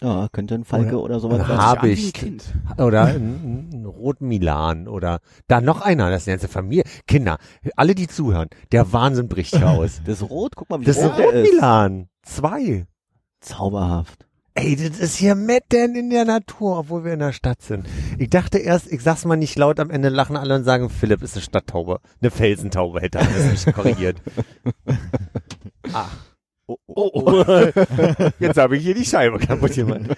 Ja, könnte ein Falke oder, sowas oder sein. Hab Sich an ich. wie ein Kind. Oder ein, ein Rot-Milan oder da noch einer, das ist eine ganze Familie. Kinder, alle die zuhören, der Wahnsinn bricht hier aus. Das ist rot, guck mal, wie Das ist ein rot ist. Rot-Milan. Zwei. Zauberhaft. Ey, das ist hier Metten in der Natur, obwohl wir in der Stadt sind. Ich dachte erst, ich sag's mal nicht laut, am Ende lachen alle und sagen, Philipp ist eine Stadttaube. Eine Felsentaube hätte alles nicht korrigiert. ah. Oh, oh, oh. Jetzt habe ich hier die Scheibe kaputt gemacht.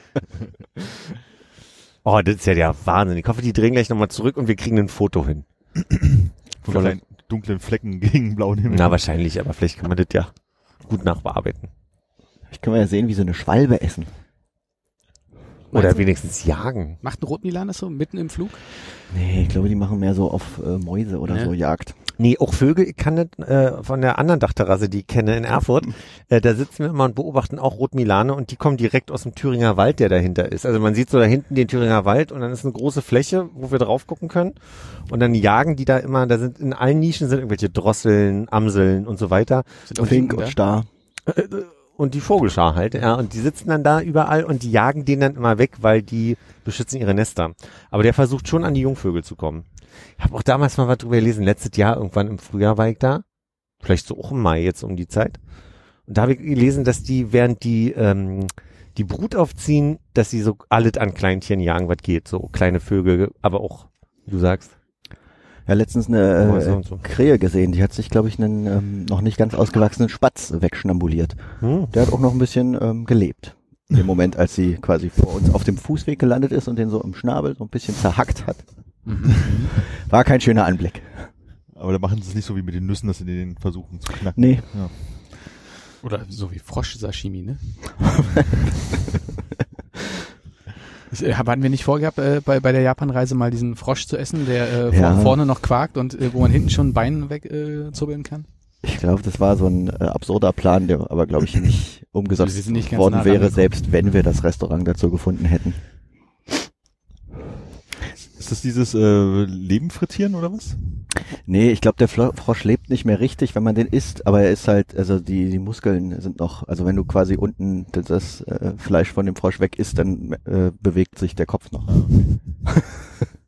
Oh, das ist ja der Wahnsinn. Ich hoffe, die drehen gleich nochmal zurück und wir kriegen ein Foto hin. Von kleinen dunklen Flecken gegen blauen Himmel. Na, wahrscheinlich, aber vielleicht kann man das ja gut nachbearbeiten. Ich kann mal ja sehen, wie so eine Schwalbe essen. Oder Meinst wenigstens jagen. Macht ein Rotmilan das so mitten im Flug? Nee, ich glaube, die machen mehr so auf äh, Mäuse oder Ja. so Jagd. Nee, auch Vögel, ich kann das äh, von der anderen Dachterrasse, die ich kenne in Erfurt, äh, da sitzen wir immer und beobachten auch Rotmilane und die kommen direkt aus dem Thüringer Wald, der dahinter ist. Also man sieht so da hinten den Thüringer Wald und dann ist eine große Fläche, wo wir drauf gucken können und dann jagen die da immer, da sind in allen Nischen sind irgendwelche Drosseln, Amseln und so weiter Sind auch Fink und? Star. und die Vogelschar halt, ja, und die sitzen dann da überall und die jagen den dann immer weg, weil die beschützen ihre Nester. Aber der versucht schon an die Jungvögel zu kommen. Ich habe auch damals mal was drüber gelesen, letztes Jahr irgendwann im Frühjahr war ich da, vielleicht so auch im Mai jetzt um die Zeit. Und da habe ich gelesen, dass die, während die ähm, die Brut aufziehen, dass sie so alles an Kleintieren jagen, was geht, so kleine Vögel, aber auch, wie du sagst, Ja, letztens eine äh, und so. Krähe gesehen. Die hat sich, glaube ich, einen ähm, noch nicht ganz ausgewachsenen Spatz wegschnambuliert. Hm. Der hat auch noch ein bisschen ähm, gelebt. Im Moment, als sie quasi vor uns auf dem Fußweg gelandet ist und den so im Schnabel so ein bisschen zerhackt hat. Mhm. War kein schöner Anblick. Aber da machen sie es nicht so wie mit den Nüssen, dass sie den versuchen zu knacken. Nee. Oder so wie Frosch-Sashimi, ne? Äh, hatten wir nicht vorgehabt, äh, bei, bei der Japanreise mal diesen Frosch zu essen, der äh, Ja. vorne noch quakt und äh, wo man hinten schon ein Bein wegzubbeln äh, kann? Ich glaube, das war so ein äh, absurder Plan, der aber, glaube ich, nicht umgesetzt nicht ganz nah worden wäre, selbst wenn wir das Restaurant dazu gefunden hätten. Ist das dieses äh, Leben frittieren oder was? Nee, ich glaube, der Frosch lebt nicht mehr richtig, wenn man den isst, aber er ist halt, also die, die Muskeln sind noch, also wenn du quasi unten das, das äh, Fleisch von dem Frosch weg isst, dann äh, bewegt sich der Kopf noch.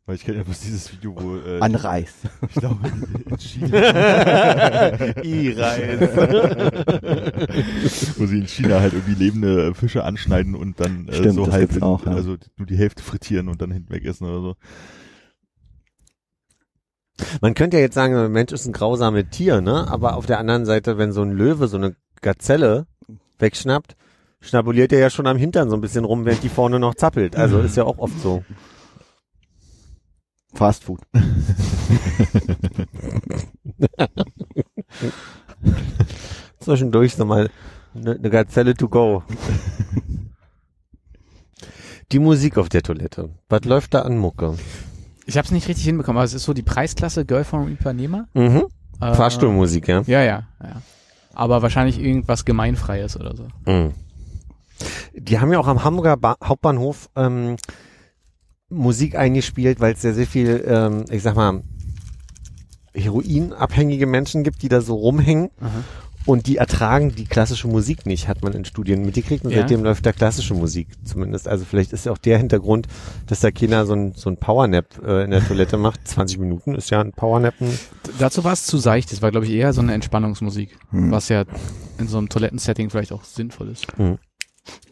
Weil ich kenne ja bloß dieses Video, wo äh, An Reis. ich glaube in China, wo sie in China halt irgendwie lebende Fische anschneiden und dann äh, Stimmt, so auch, ja. also nur die Hälfte frittieren und dann hinten weg essen oder so. Man könnte ja jetzt sagen, ein Mensch ist ein grausames Tier, ne? Aber auf der anderen Seite, wenn so ein Löwe so eine Gazelle wegschnappt, schnabuliert er ja schon am Hintern so ein bisschen rum, während die vorne noch zappelt. Also ist ja auch oft so. Fast Food. Zwischendurch so mal eine, eine Gazelle to go. Die Musik auf der Toilette. Was läuft da an Mucke? Ich habe es nicht richtig hinbekommen, aber es ist so die Preisklasse Girl from Ipanema. Mhm. Äh, Fahrstuhlmusik, ja. Ja, ja, ja. Aber wahrscheinlich irgendwas Gemeinfreies oder so. Mhm. Die haben ja auch am Hamburger ba Hauptbahnhof ähm, Musik eingespielt, weil es sehr, sehr viel, ähm, ich sag mal, heroinabhängige Menschen gibt, die da so rumhängen Aha. und die ertragen die klassische Musik nicht, hat man in Studien mitgekriegt und Ja. seitdem läuft da klassische Musik zumindest. Also vielleicht ist ja auch der Hintergrund, dass da keiner so ein, so ein Powernap äh, in der Toilette macht. 20 Minuten ist ja ein Powernappen. Dazu war es zu seicht. Das war, glaube ich, eher so eine Entspannungsmusik, Hm. was ja in so einem Toilettensetting vielleicht auch sinnvoll ist.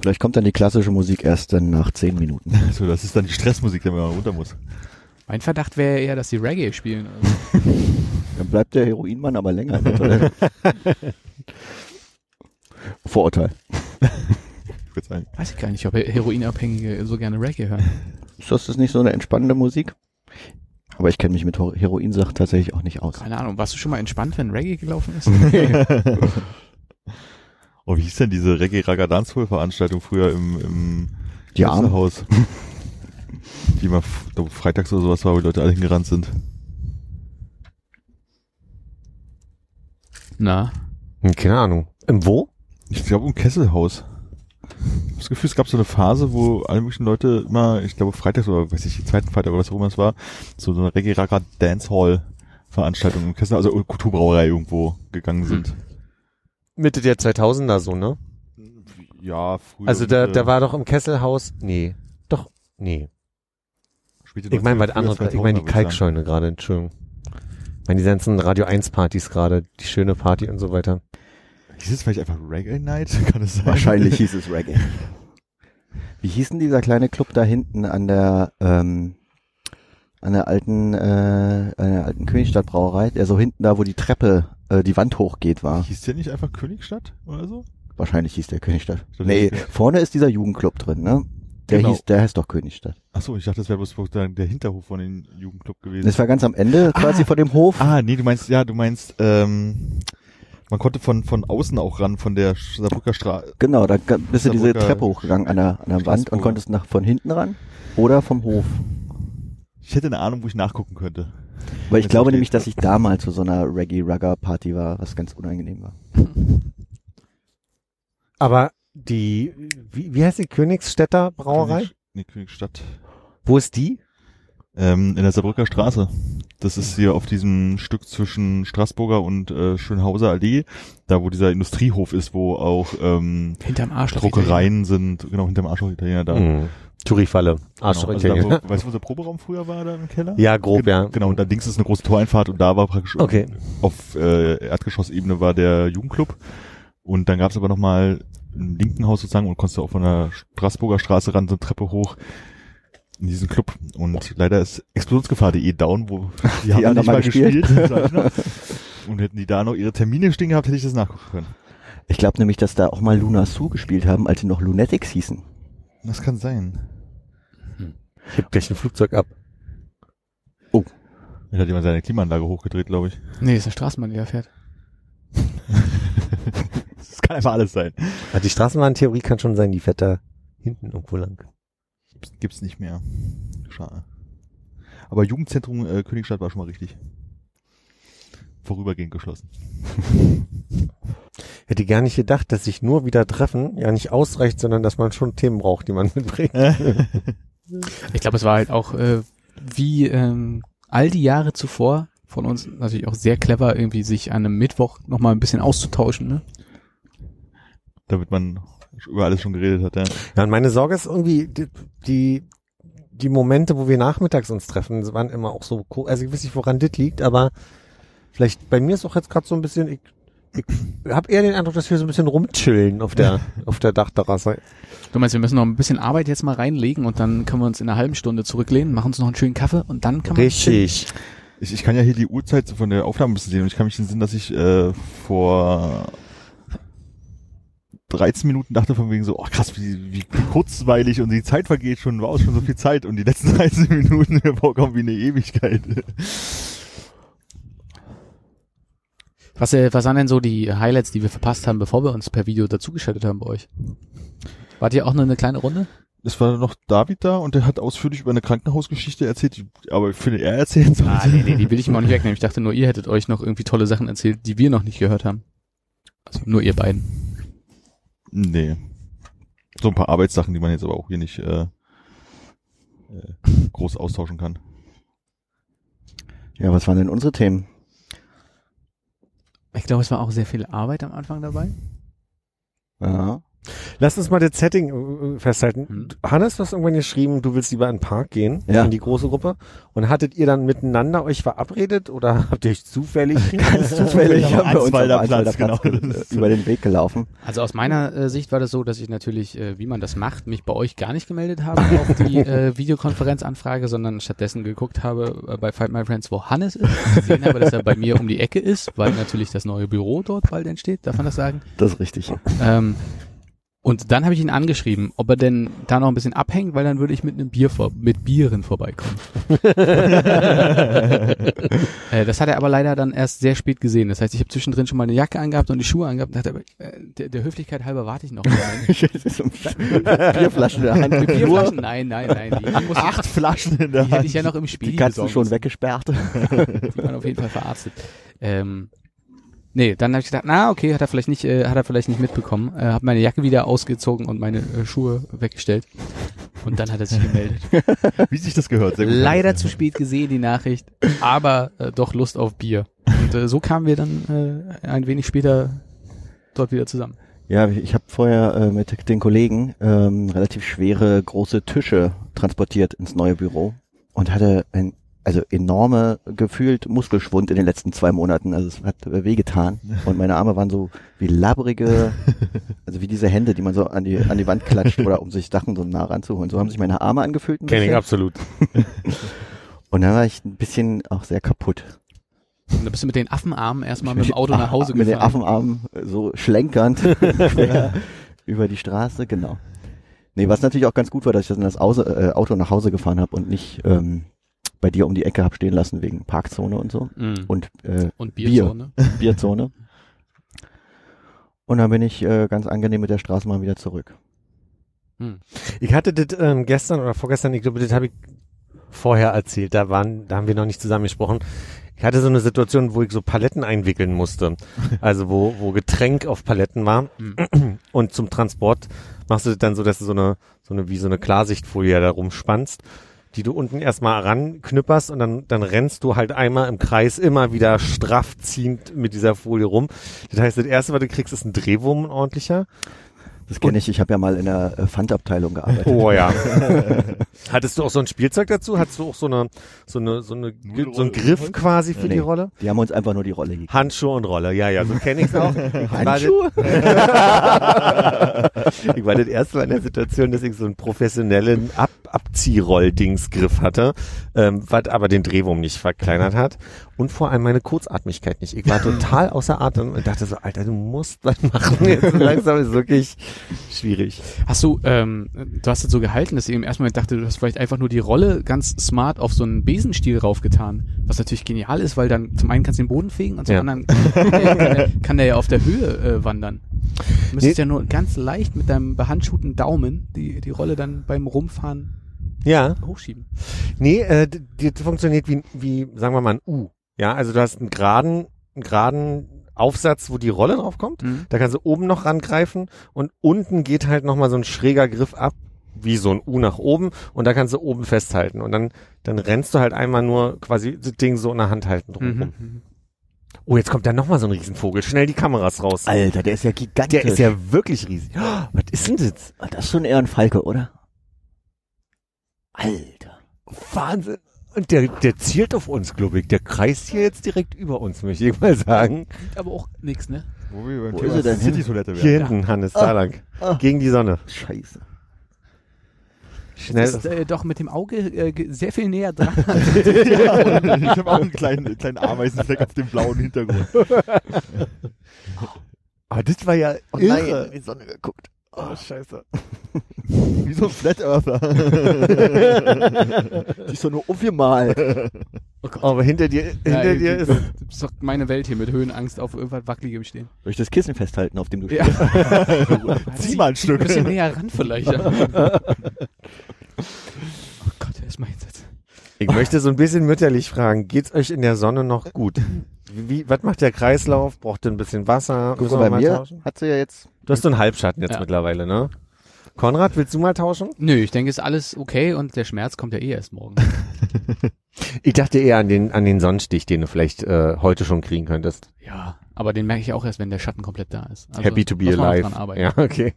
Vielleicht kommt dann die klassische Musik erst dann nach zehn Minuten. So, das ist dann die Stressmusik, wenn man runter muss. Mein Verdacht wäre eher, dass die Reggae spielen. Also. Dann bleibt der Heroinmann aber länger Toilette. Vorurteil. Ich würde sagen. Weiß ich gar nicht, ob Heroinabhängige so gerne Reggae hören. Ist das nicht so eine entspannende Musik? Aber ich kenne mich mit Heroinsachen tatsächlich auch nicht aus. Keine Ahnung, warst du schon mal entspannt, wenn Reggae gelaufen ist? Oh, wie hieß denn diese Reggae Raga Dancehall Veranstaltung früher im, im Die. Haus? Die mal freitags oder sowas war, wo die Leute alle hingerannt sind. Na, Hm, keine Ahnung. Im wo? Ich glaube im Kesselhaus. Ich hab das Gefühl, es gab so eine Phase, wo alle möglichen Leute immer, ich glaube freitags oder weiß ich, den zweiten Freitag oder was auch immer es war, so eine Reggae Raga Dancehall Veranstaltung im Kessel, also Kulturbrauerei irgendwo gegangen sind. Mitte der 2000er so, ne? Ja, früher. Also da, da war doch im Kesselhaus, nee, doch, nee. späte Ich meine, was 90er, anderes, ich meine die 2000er, würd ich sagen. Kalkscheune gerade, Entschuldigung. Ich meine die ganzen Radio 1 Partys gerade, die schöne Party und so weiter. Hieß es vielleicht einfach Reggae Night? Kann es sein? Wahrscheinlich hieß es Reggae. Wie hieß denn dieser kleine Club da hinten an der ähm, an der alten äh, an der alten Königstadtbrauerei, der so hinten da, wo die Treppe äh, die Wand hochgeht, war. Hieß der nicht einfach Königstadt oder so? Wahrscheinlich hieß der Königstadt. Stimmt, Nee, ist vorne ist dieser Jugendclub drin, ne? Der Genau. hieß, der heißt doch Königstadt. Ach so, ich dachte, das wäre bloß der Hinterhof von dem Jugendclub gewesen. Das war ganz am Ende, quasi Ah. vor dem Hof. ah, nee, du meinst, ja, du meinst, ähm, man konnte von, von außen auch ran, von der Saarbrücker Straße. Genau, da bist du diese Treppe hochgegangen an der, an der Wand und konntest nach von hinten ran oder vom Hof. Ich hätte eine Ahnung, wo ich nachgucken könnte. Weil ich glaube nämlich, ich. dass ich da mal zu so einer Reggae-Rugger-Party war, was ganz unangenehm war. Aber die, wie, wie heißt die Königsstädter Brauerei? König, nee, Königstadt. Wo ist die? Ähm, in der Saarbrücker Straße. Das ist hier auf diesem Stück zwischen Straßburger und äh, Schönhauser Allee, da wo dieser Industriehof ist, wo auch ähm, hinterm Arschloch. Druckereien sind, genau hinterm Arschloch Italiener da. Mhm. Tourifalle. Genau, Arschloch also da, wo, weißt du, wo unser Proberaum früher war, da im Keller? Ja, grob, ja. Genau, und da links ist eine große Toreinfahrt und da war praktisch Okay. auf äh, Erdgeschossebene war der Jugendclub. Und dann gab es aber nochmal im linken Haus sozusagen und konntest du auch von der Straßburger Straße ran so eine Treppe hoch in diesen Club. Und leider ist Explosionsgefahr.de down, wo die, haben haben nicht mal gespielt. gespielt. sag ich noch. und hätten die da noch ihre Termine stehen gehabt, hätte ich das nachgucken können. Ich glaube nämlich, dass da auch mal Luna Sue gespielt haben, als sie noch Lunatics hießen. Das kann sein. Hebt gleich ein Flugzeug ab. Da hat jemand seine Klimaanlage hochgedreht, glaube ich. Nee, ist eine Straßenbahn, die da fährt. Das kann einfach alles sein. Ah, Die Straßenbahntheorie kann schon sein, die fährt da hinten irgendwo lang. Gibt's nicht mehr. Schade. Aber Jugendzentrum äh, Königstadt war schon mal richtig. Vorübergehend geschlossen. Hätte gar nicht gedacht, dass sich nur wieder treffen ja nicht ausreicht, sondern dass man schon Themen braucht, die man mitbringt. Ich glaube, es war halt auch äh, wie ähm, all die Jahre zuvor von uns natürlich auch sehr clever, irgendwie sich an einem Mittwoch nochmal ein bisschen auszutauschen. Ne? Damit man über alles schon geredet hat, ja. Ja, und meine Sorge ist irgendwie, die, die, die Momente, wo wir nachmittags uns treffen, waren immer auch so, also ich weiß nicht, woran das liegt, aber vielleicht, bei mir ist auch jetzt gerade so ein bisschen, ich, ich habe eher den Eindruck, dass wir so ein bisschen rumchillen auf der, auf der Dachterrasse. Du meinst, wir müssen noch ein bisschen Arbeit jetzt mal reinlegen und dann können wir uns in einer halben Stunde zurücklehnen, machen uns noch einen schönen Kaffee und dann kann man Richtig. Ich, ich kann ja hier die Uhrzeit von der Aufnahme ein bisschen sehen und ich kann mich entsinnen, dass ich äh, vor 13 Minuten dachte von wegen so, oh krass, wie, wie, kurzweilig und die Zeit vergeht schon, war auch schon so viel Zeit und die letzten 13 Minuten vorkommen wie eine Ewigkeit. Was, äh, was waren denn so die Highlights, die wir verpasst haben, bevor wir uns per Video dazugeschaltet haben bei euch? Wart ihr auch nur eine kleine Runde? Es war noch David da und der hat ausführlich über eine Krankenhausgeschichte erzählt, die- aber ich finde, er erzählen sollte. Ah, nee, nee, die will ich ihm auch nicht wegnehmen. Ich dachte nur, ihr hättet euch noch irgendwie tolle Sachen erzählt, die wir noch nicht gehört haben. Also nur ihr beiden. Nee. So ein paar Arbeitssachen, die man jetzt aber auch hier nicht äh, äh, groß austauschen kann. Ja, was waren denn unsere Themen? Ich glaube, es war auch sehr viel Arbeit am Anfang dabei. Ja. Lass uns mal das Setting äh, festhalten. Hm. Hannes, du hast irgendwann geschrieben, du willst lieber in den Park gehen, Ja. in die große Gruppe. Und hattet ihr dann miteinander euch verabredet oder habt ihr euch zufällig? Ganz zufällig haben wir uns am Platz, Platz genau. ge- über den Weg gelaufen. Also aus meiner äh, Sicht war das so, dass ich natürlich, äh, wie man das macht, mich bei euch gar nicht gemeldet habe auf die äh, Videokonferenzanfrage, sondern stattdessen geguckt habe äh, bei Fight My Friends, wo Hannes ist. Gesehen habe, dass er bei mir um die Ecke ist, weil natürlich das neue Büro dort bald entsteht. Darf man das sagen? Das ist richtig. Ähm, und dann habe ich ihn angeschrieben, ob er denn da noch ein bisschen abhängt, weil dann würde ich mit einem Bier vor, mit Bieren vorbeikommen. äh, das hat er aber leider dann erst sehr spät gesehen. Das heißt, ich habe zwischendrin schon mal eine Jacke angehabt und die Schuhe angehabt und dachte, aber, äh, der, der Höflichkeit halber warte ich noch Bierflaschen in der Hand. Bierflaschen? Nein, nein, nein. Acht Flaschen in der die hätte Hand. ich ja noch im Spiel Die Katzen schon weggesperrt. Die waren auf jeden Fall verarztet. Ähm, nee, dann habe ich gedacht, na okay, hat er vielleicht nicht, äh, hat er vielleicht nicht mitbekommen. Äh, habe meine Jacke wieder ausgezogen und meine äh, Schuhe weggestellt. Und dann hat er sich gemeldet. Wie sich das gehört. Sehr gut. Leider zu spät gesehen die Nachricht, aber äh, doch Lust auf Bier. Und äh, so kamen wir dann äh, ein wenig später dort wieder zusammen. Ja, ich habe vorher äh, mit den Kollegen ähm, relativ schwere große Tische transportiert ins neue Büro und hatte ein also enorme gefühlt Muskelschwund in den letzten zwei Monaten. Also es hat wehgetan und meine Arme waren so wie labbrige, also wie diese Hände, die man so an die an die Wand klatscht oder um sich Sachen so nah ranzuholen. So haben sich meine Arme angefühlt Kenn ich absolut. Und dann war ich ein bisschen auch sehr kaputt. Und da bist du mit den Affenarmen erstmal mit dem Auto nach Hause Mit den gefahren. Affenarmen so schlenkernd über die Straße, genau. Nee, was natürlich auch ganz gut war, dass ich das in das Auto, äh, Auto nach Hause gefahren habe und nicht ähm, bei dir um die Ecke hab stehen lassen wegen Parkzone und so Mhm. und äh, Und Bier. Bierzone. Bierzone. Und dann bin ich äh, ganz angenehm mit der Straßenbahn wieder zurück. Hm. Ich hatte das ähm, gestern oder vorgestern, ich glaube, das habe ich vorher erzählt. Da waren, da haben wir noch nicht zusammen gesprochen. Ich hatte so eine Situation, wo ich so Paletten einwickeln musste. Also wo, wo Getränk auf Paletten war. Hm. Und zum Transport machst du das dann so, dass du so eine, so eine, wie so eine Klarsichtfolie da rumspannst, die du unten erstmal ranknüpperst und dann, dann rennst du halt einmal im Kreis immer wieder straff ziehend mit dieser Folie rum. Das heißt, das erste, was du kriegst, ist ein Drehwurm, ordentlicher. Das kenne ich, ich habe ja mal in der äh, Pfandabteilung gearbeitet. Oh ja. Hattest du auch so ein Spielzeug dazu? Hattest du auch so eine, so eine, so eine, so einen? Griff quasi für Nee. die Rolle? Die haben uns einfach nur die Rolle gegeben. Handschuhe und Rolle, ja, ja, so kenne ich's auch. Ich war das- Handschuhe? ich war das erste Mal in der Situation, dass ich so einen professionellen Ab Abziehroll-Dingsgriff hatte, ähm, was aber den Drehwurm nicht verkleinert hat und vor allem meine Kurzatmigkeit nicht. Ich war total außer Atem und dachte so, Alter, du musst was machen. Jetzt langsam ist wirklich schwierig. Hast du, ähm, du hast es so gehalten, dass ich im ersten Moment dachte, du hast vielleicht einfach nur die Rolle ganz smart auf so einen Besenstiel raufgetan. Was natürlich genial ist, weil dann zum einen kannst du den Boden fegen und zum Ja. anderen kann der, ja auf der Höhe äh, wandern. Du müsstest Nee. ja nur ganz leicht mit deinem behandschuhten Daumen die, die Rolle dann beim Rumfahren Ja. hochschieben. Nee, äh, d- die funktioniert wie, wie, sagen wir mal, ein U. Ja, also du hast einen geraden, einen geraden Aufsatz, wo die Rolle drauf kommt. Mhm. Da kannst du oben noch rangreifen und unten geht halt nochmal so ein schräger Griff ab, wie so ein U nach oben und da kannst du oben festhalten und dann, dann rennst du halt einmal nur quasi das Ding so in der Hand halten drumherum. Mhm. Oh, jetzt kommt da nochmal so ein Riesenvogel. Schnell die Kameras raus. Alter, der ist ja gigantisch. Der ist ja wirklich riesig. Oh, was ist denn das? Das ist schon eher ein Falke, oder? Alter. Wahnsinn. Und der, der zielt auf uns, glaube ich. Der kreist hier jetzt direkt über uns, möchte ich mal sagen. Sieht aber auch nix, ne? Wo wir beim Wo Thema ist er denn hin? City-Toilette Hier werden. hinten, Hannes, Ah. da lang. Ah. Gegen die Sonne. Scheiße. Schnell. Das ist äh, doch mit dem Auge äh, sehr viel näher dran. ja, ich habe auch einen kleinen, kleinen Ameisenfleck auf dem blauen Hintergrund. Aber das war ja Oh irre. nein, in die Sonne geguckt. Oh, scheiße. Wie so ein Flat Earther. Die ist doch nur aufgemalt. Oh Gott. Aber hinter dir, hinter Ja, dir das ist, ist doch meine Welt hier mit Höhenangst auf irgendwas Wackeligem stehen. Soll ich das Kissen festhalten, auf dem du Ja. stehst? Zieh mal ein Ein Stück. bisschen näher ran vielleicht. Oh Gott, erstmal hinsetzen. Ich möchte so ein bisschen mütterlich fragen, geht's euch in der Sonne noch gut? Wie, was macht der Kreislauf? Braucht ihr ein bisschen Wasser? Guck Müssen mal, wir bei mal mir tauschen? hat sie ja jetzt Du hast so einen Halbschatten jetzt Ja. mittlerweile, ne? Konrad, willst du mal tauschen? Nö, ich denke, ist alles okay und der Schmerz kommt ja eh erst morgen. Ich dachte eher an den, an den Sonnenstich, den du vielleicht äh, heute schon kriegen könntest. Ja, aber den merke ich auch erst, wenn der Schatten komplett da ist. Also Happy to be alive. dran arbeiten. Ja, okay.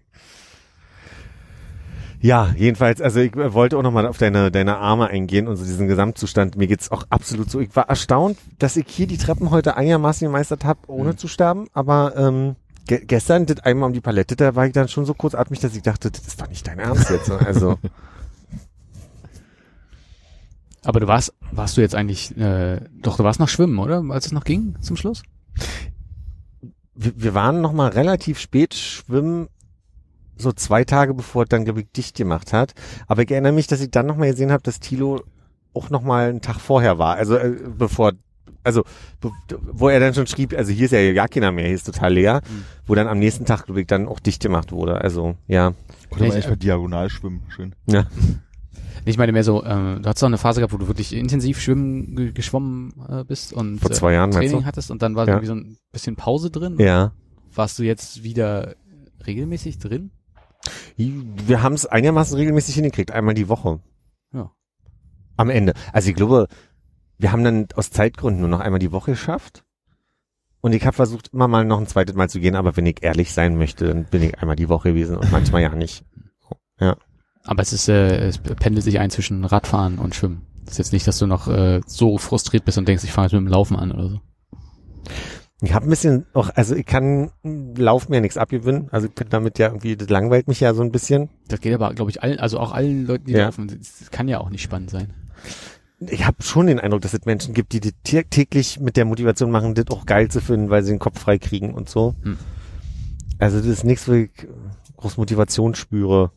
Ja, jedenfalls, also ich äh, wollte auch nochmal auf deine, deine Arme eingehen und so diesen Gesamtzustand. Mir geht's auch absolut so. Ich war erstaunt, dass ich hier die Treppen heute einigermaßen gemeistert habe, ohne Mhm. zu sterben. Aber ähm, ge gestern, das einmal um die Palette, da war ich dann schon so kurzatmig, dass ich dachte, das ist doch nicht dein Ernst jetzt. ne? Also, Aber du warst, warst du jetzt eigentlich, äh, doch, du warst noch schwimmen, oder? Als es noch ging zum Schluss? wir, wir waren noch mal relativ spät schwimmen, so zwei Tage bevor es dann, glaube ich, dicht gemacht hat. Aber ich erinnere mich, dass ich dann noch mal gesehen habe, dass Thilo auch noch mal einen Tag vorher war. Also äh, bevor, also be wo er dann schon schrieb, also hier ist ja gar keiner mehr, hier ist total leer, Mhm. wo dann am nächsten Tag, glaube ich, dann auch dicht gemacht wurde. Also ja, Konnte man Ich- echt mal diagonal schwimmen. Schön. ja. Ich meine mehr so, äh, du hattest doch eine Phase gehabt, wo du wirklich intensiv schwimmen ge geschwommen äh, bist und Vor zwei Jahren, äh, Training du? hattest und dann war Ja. irgendwie so ein bisschen Pause drin. ja. Warst du jetzt wieder regelmäßig drin? Wir haben es einigermaßen regelmäßig hingekriegt, einmal die Woche. Ja. Am Ende. Also ich glaube, wir haben dann aus Zeitgründen nur noch einmal die Woche geschafft. Und ich habe versucht, immer mal noch ein zweites Mal zu gehen, aber wenn ich ehrlich sein möchte, dann bin ich einmal die Woche gewesen und manchmal ja nicht. Aber es ist, äh, es pendelt sich ein zwischen Radfahren und Schwimmen. Das ist jetzt nicht, dass du noch äh, so frustriert bist und denkst, ich fange jetzt mit dem Laufen an oder so. Ich habe ein bisschen auch, also ich kann Lauf mir nichts abgewinnen. Also ich bin damit ja irgendwie, das langweilt mich ja so ein bisschen. Das geht aber, glaube ich, allen, also auch allen Leuten, die Ja. laufen. Das kann ja auch nicht spannend sein. Ich habe schon den Eindruck, dass es Menschen gibt, die das tä- täglich mit der Motivation machen, das auch geil zu finden, weil sie den Kopf frei kriegen und so. Hm. Also das ist nichts, wo ich groß Motivation spüre.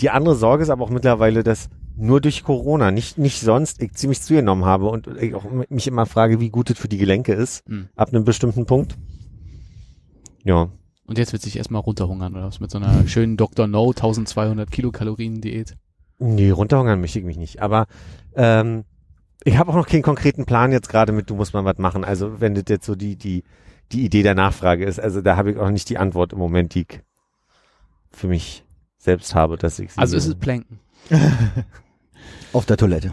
Die andere Sorge ist aber auch mittlerweile, dass nur durch Corona, nicht, nicht sonst, ich ziemlich zugenommen habe und ich auch mich immer frage, wie gut es für die Gelenke ist, Hm. ab einem bestimmten Punkt. Ja. Und jetzt wird sich erstmal runterhungern oder was mit so einer schönen Dr. No 1200 Kilokalorien Diät. Nee, runterhungern möchte ich mich nicht. Aber ähm, ich habe auch noch keinen konkreten Plan jetzt gerade mit, du musst mal was machen. Also wenn das jetzt so die, die, die Idee der Nachfrage ist, also da habe ich auch nicht die Antwort im Moment, die ich für mich selbst habe, dass ich sie Also es ist Planken. auf der Toilette.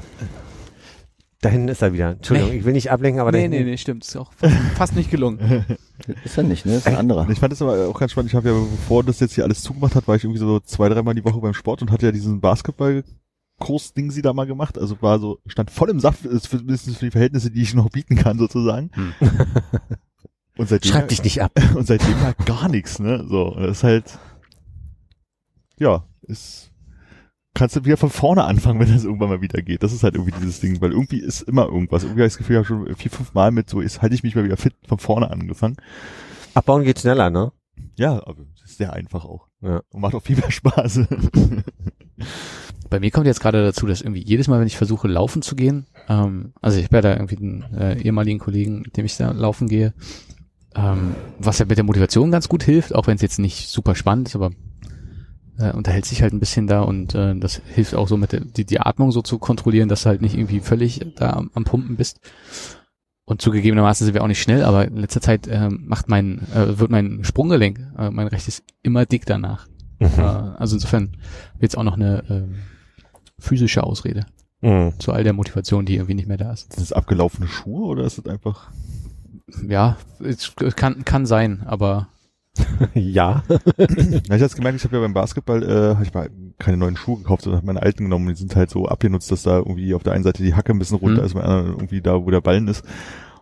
Da hinten ist er wieder. Entschuldigung, Nee. ich will nicht ablenken, aber da nee, hinten- nee, nee, stimmt. Ist auch fast, fast nicht gelungen. Ist ja nicht, ne? Ist ein anderer. Ich fand das aber auch ganz spannend. Ich habe ja, bevor das jetzt hier alles zugemacht hat, war ich irgendwie so zwei, dreimal die Woche beim Sport und hatte ja diesen Basketball-Kurs-Ding sie da mal gemacht. Also war so, stand voll im Saft, ist für, mindestens für die Verhältnisse, die ich noch bieten kann, sozusagen. Hm. Und seitdem, Schreib dich nicht ab. und seitdem halt gar nichts, ne? So, und das ist halt, ja, ist, kannst du wieder von vorne anfangen, wenn das irgendwann mal wieder geht. Das ist halt irgendwie dieses Ding, weil irgendwie ist immer irgendwas. Irgendwie habe ich das Gefühl, ich habe schon vier, fünf Mal mit so, ist, halte ich mich mal wieder fit von vorne angefangen. Abbauen geht schneller, ne? Ja, aber es ist sehr einfach auch. Ja. Und macht auch viel mehr Spaß. Bei mir kommt jetzt gerade dazu, dass irgendwie jedes Mal, wenn ich versuche, laufen zu gehen, ähm, also ich habe ja da irgendwie einen äh, ehemaligen Kollegen, mit dem ich da laufen gehe, ähm, was ja mit der Motivation ganz gut hilft, auch wenn es jetzt nicht super spannend ist, aber äh, unterhält sich halt ein bisschen da und äh, das hilft auch so mit der, die, die Atmung so zu kontrollieren, dass du halt nicht irgendwie völlig da am, am Pumpen bist. Und zugegebenermaßen sind wir auch nicht schnell, aber in letzter Zeit äh, macht mein, äh, wird mein Sprunggelenk, äh, mein rechtes, immer dick danach. Äh, Mhm. also insofern jetzt auch noch eine ähm, physische Ausrede Mhm. zu all der Motivation, die irgendwie nicht mehr da ist. Sind das abgelaufene Schuhe oder ist das einfach? Ja, es kann, kann sein, aber Ja. Ja, ich habe gemerkt, ich habe ja beim Basketball, äh, habe ich mal keine neuen Schuhe gekauft, sondern habe meine alten genommen. Die sind halt so abgenutzt, dass da irgendwie auf der einen Seite die Hacke ein bisschen runter Mhm. ist, bei der anderen irgendwie da, wo der Ballen ist.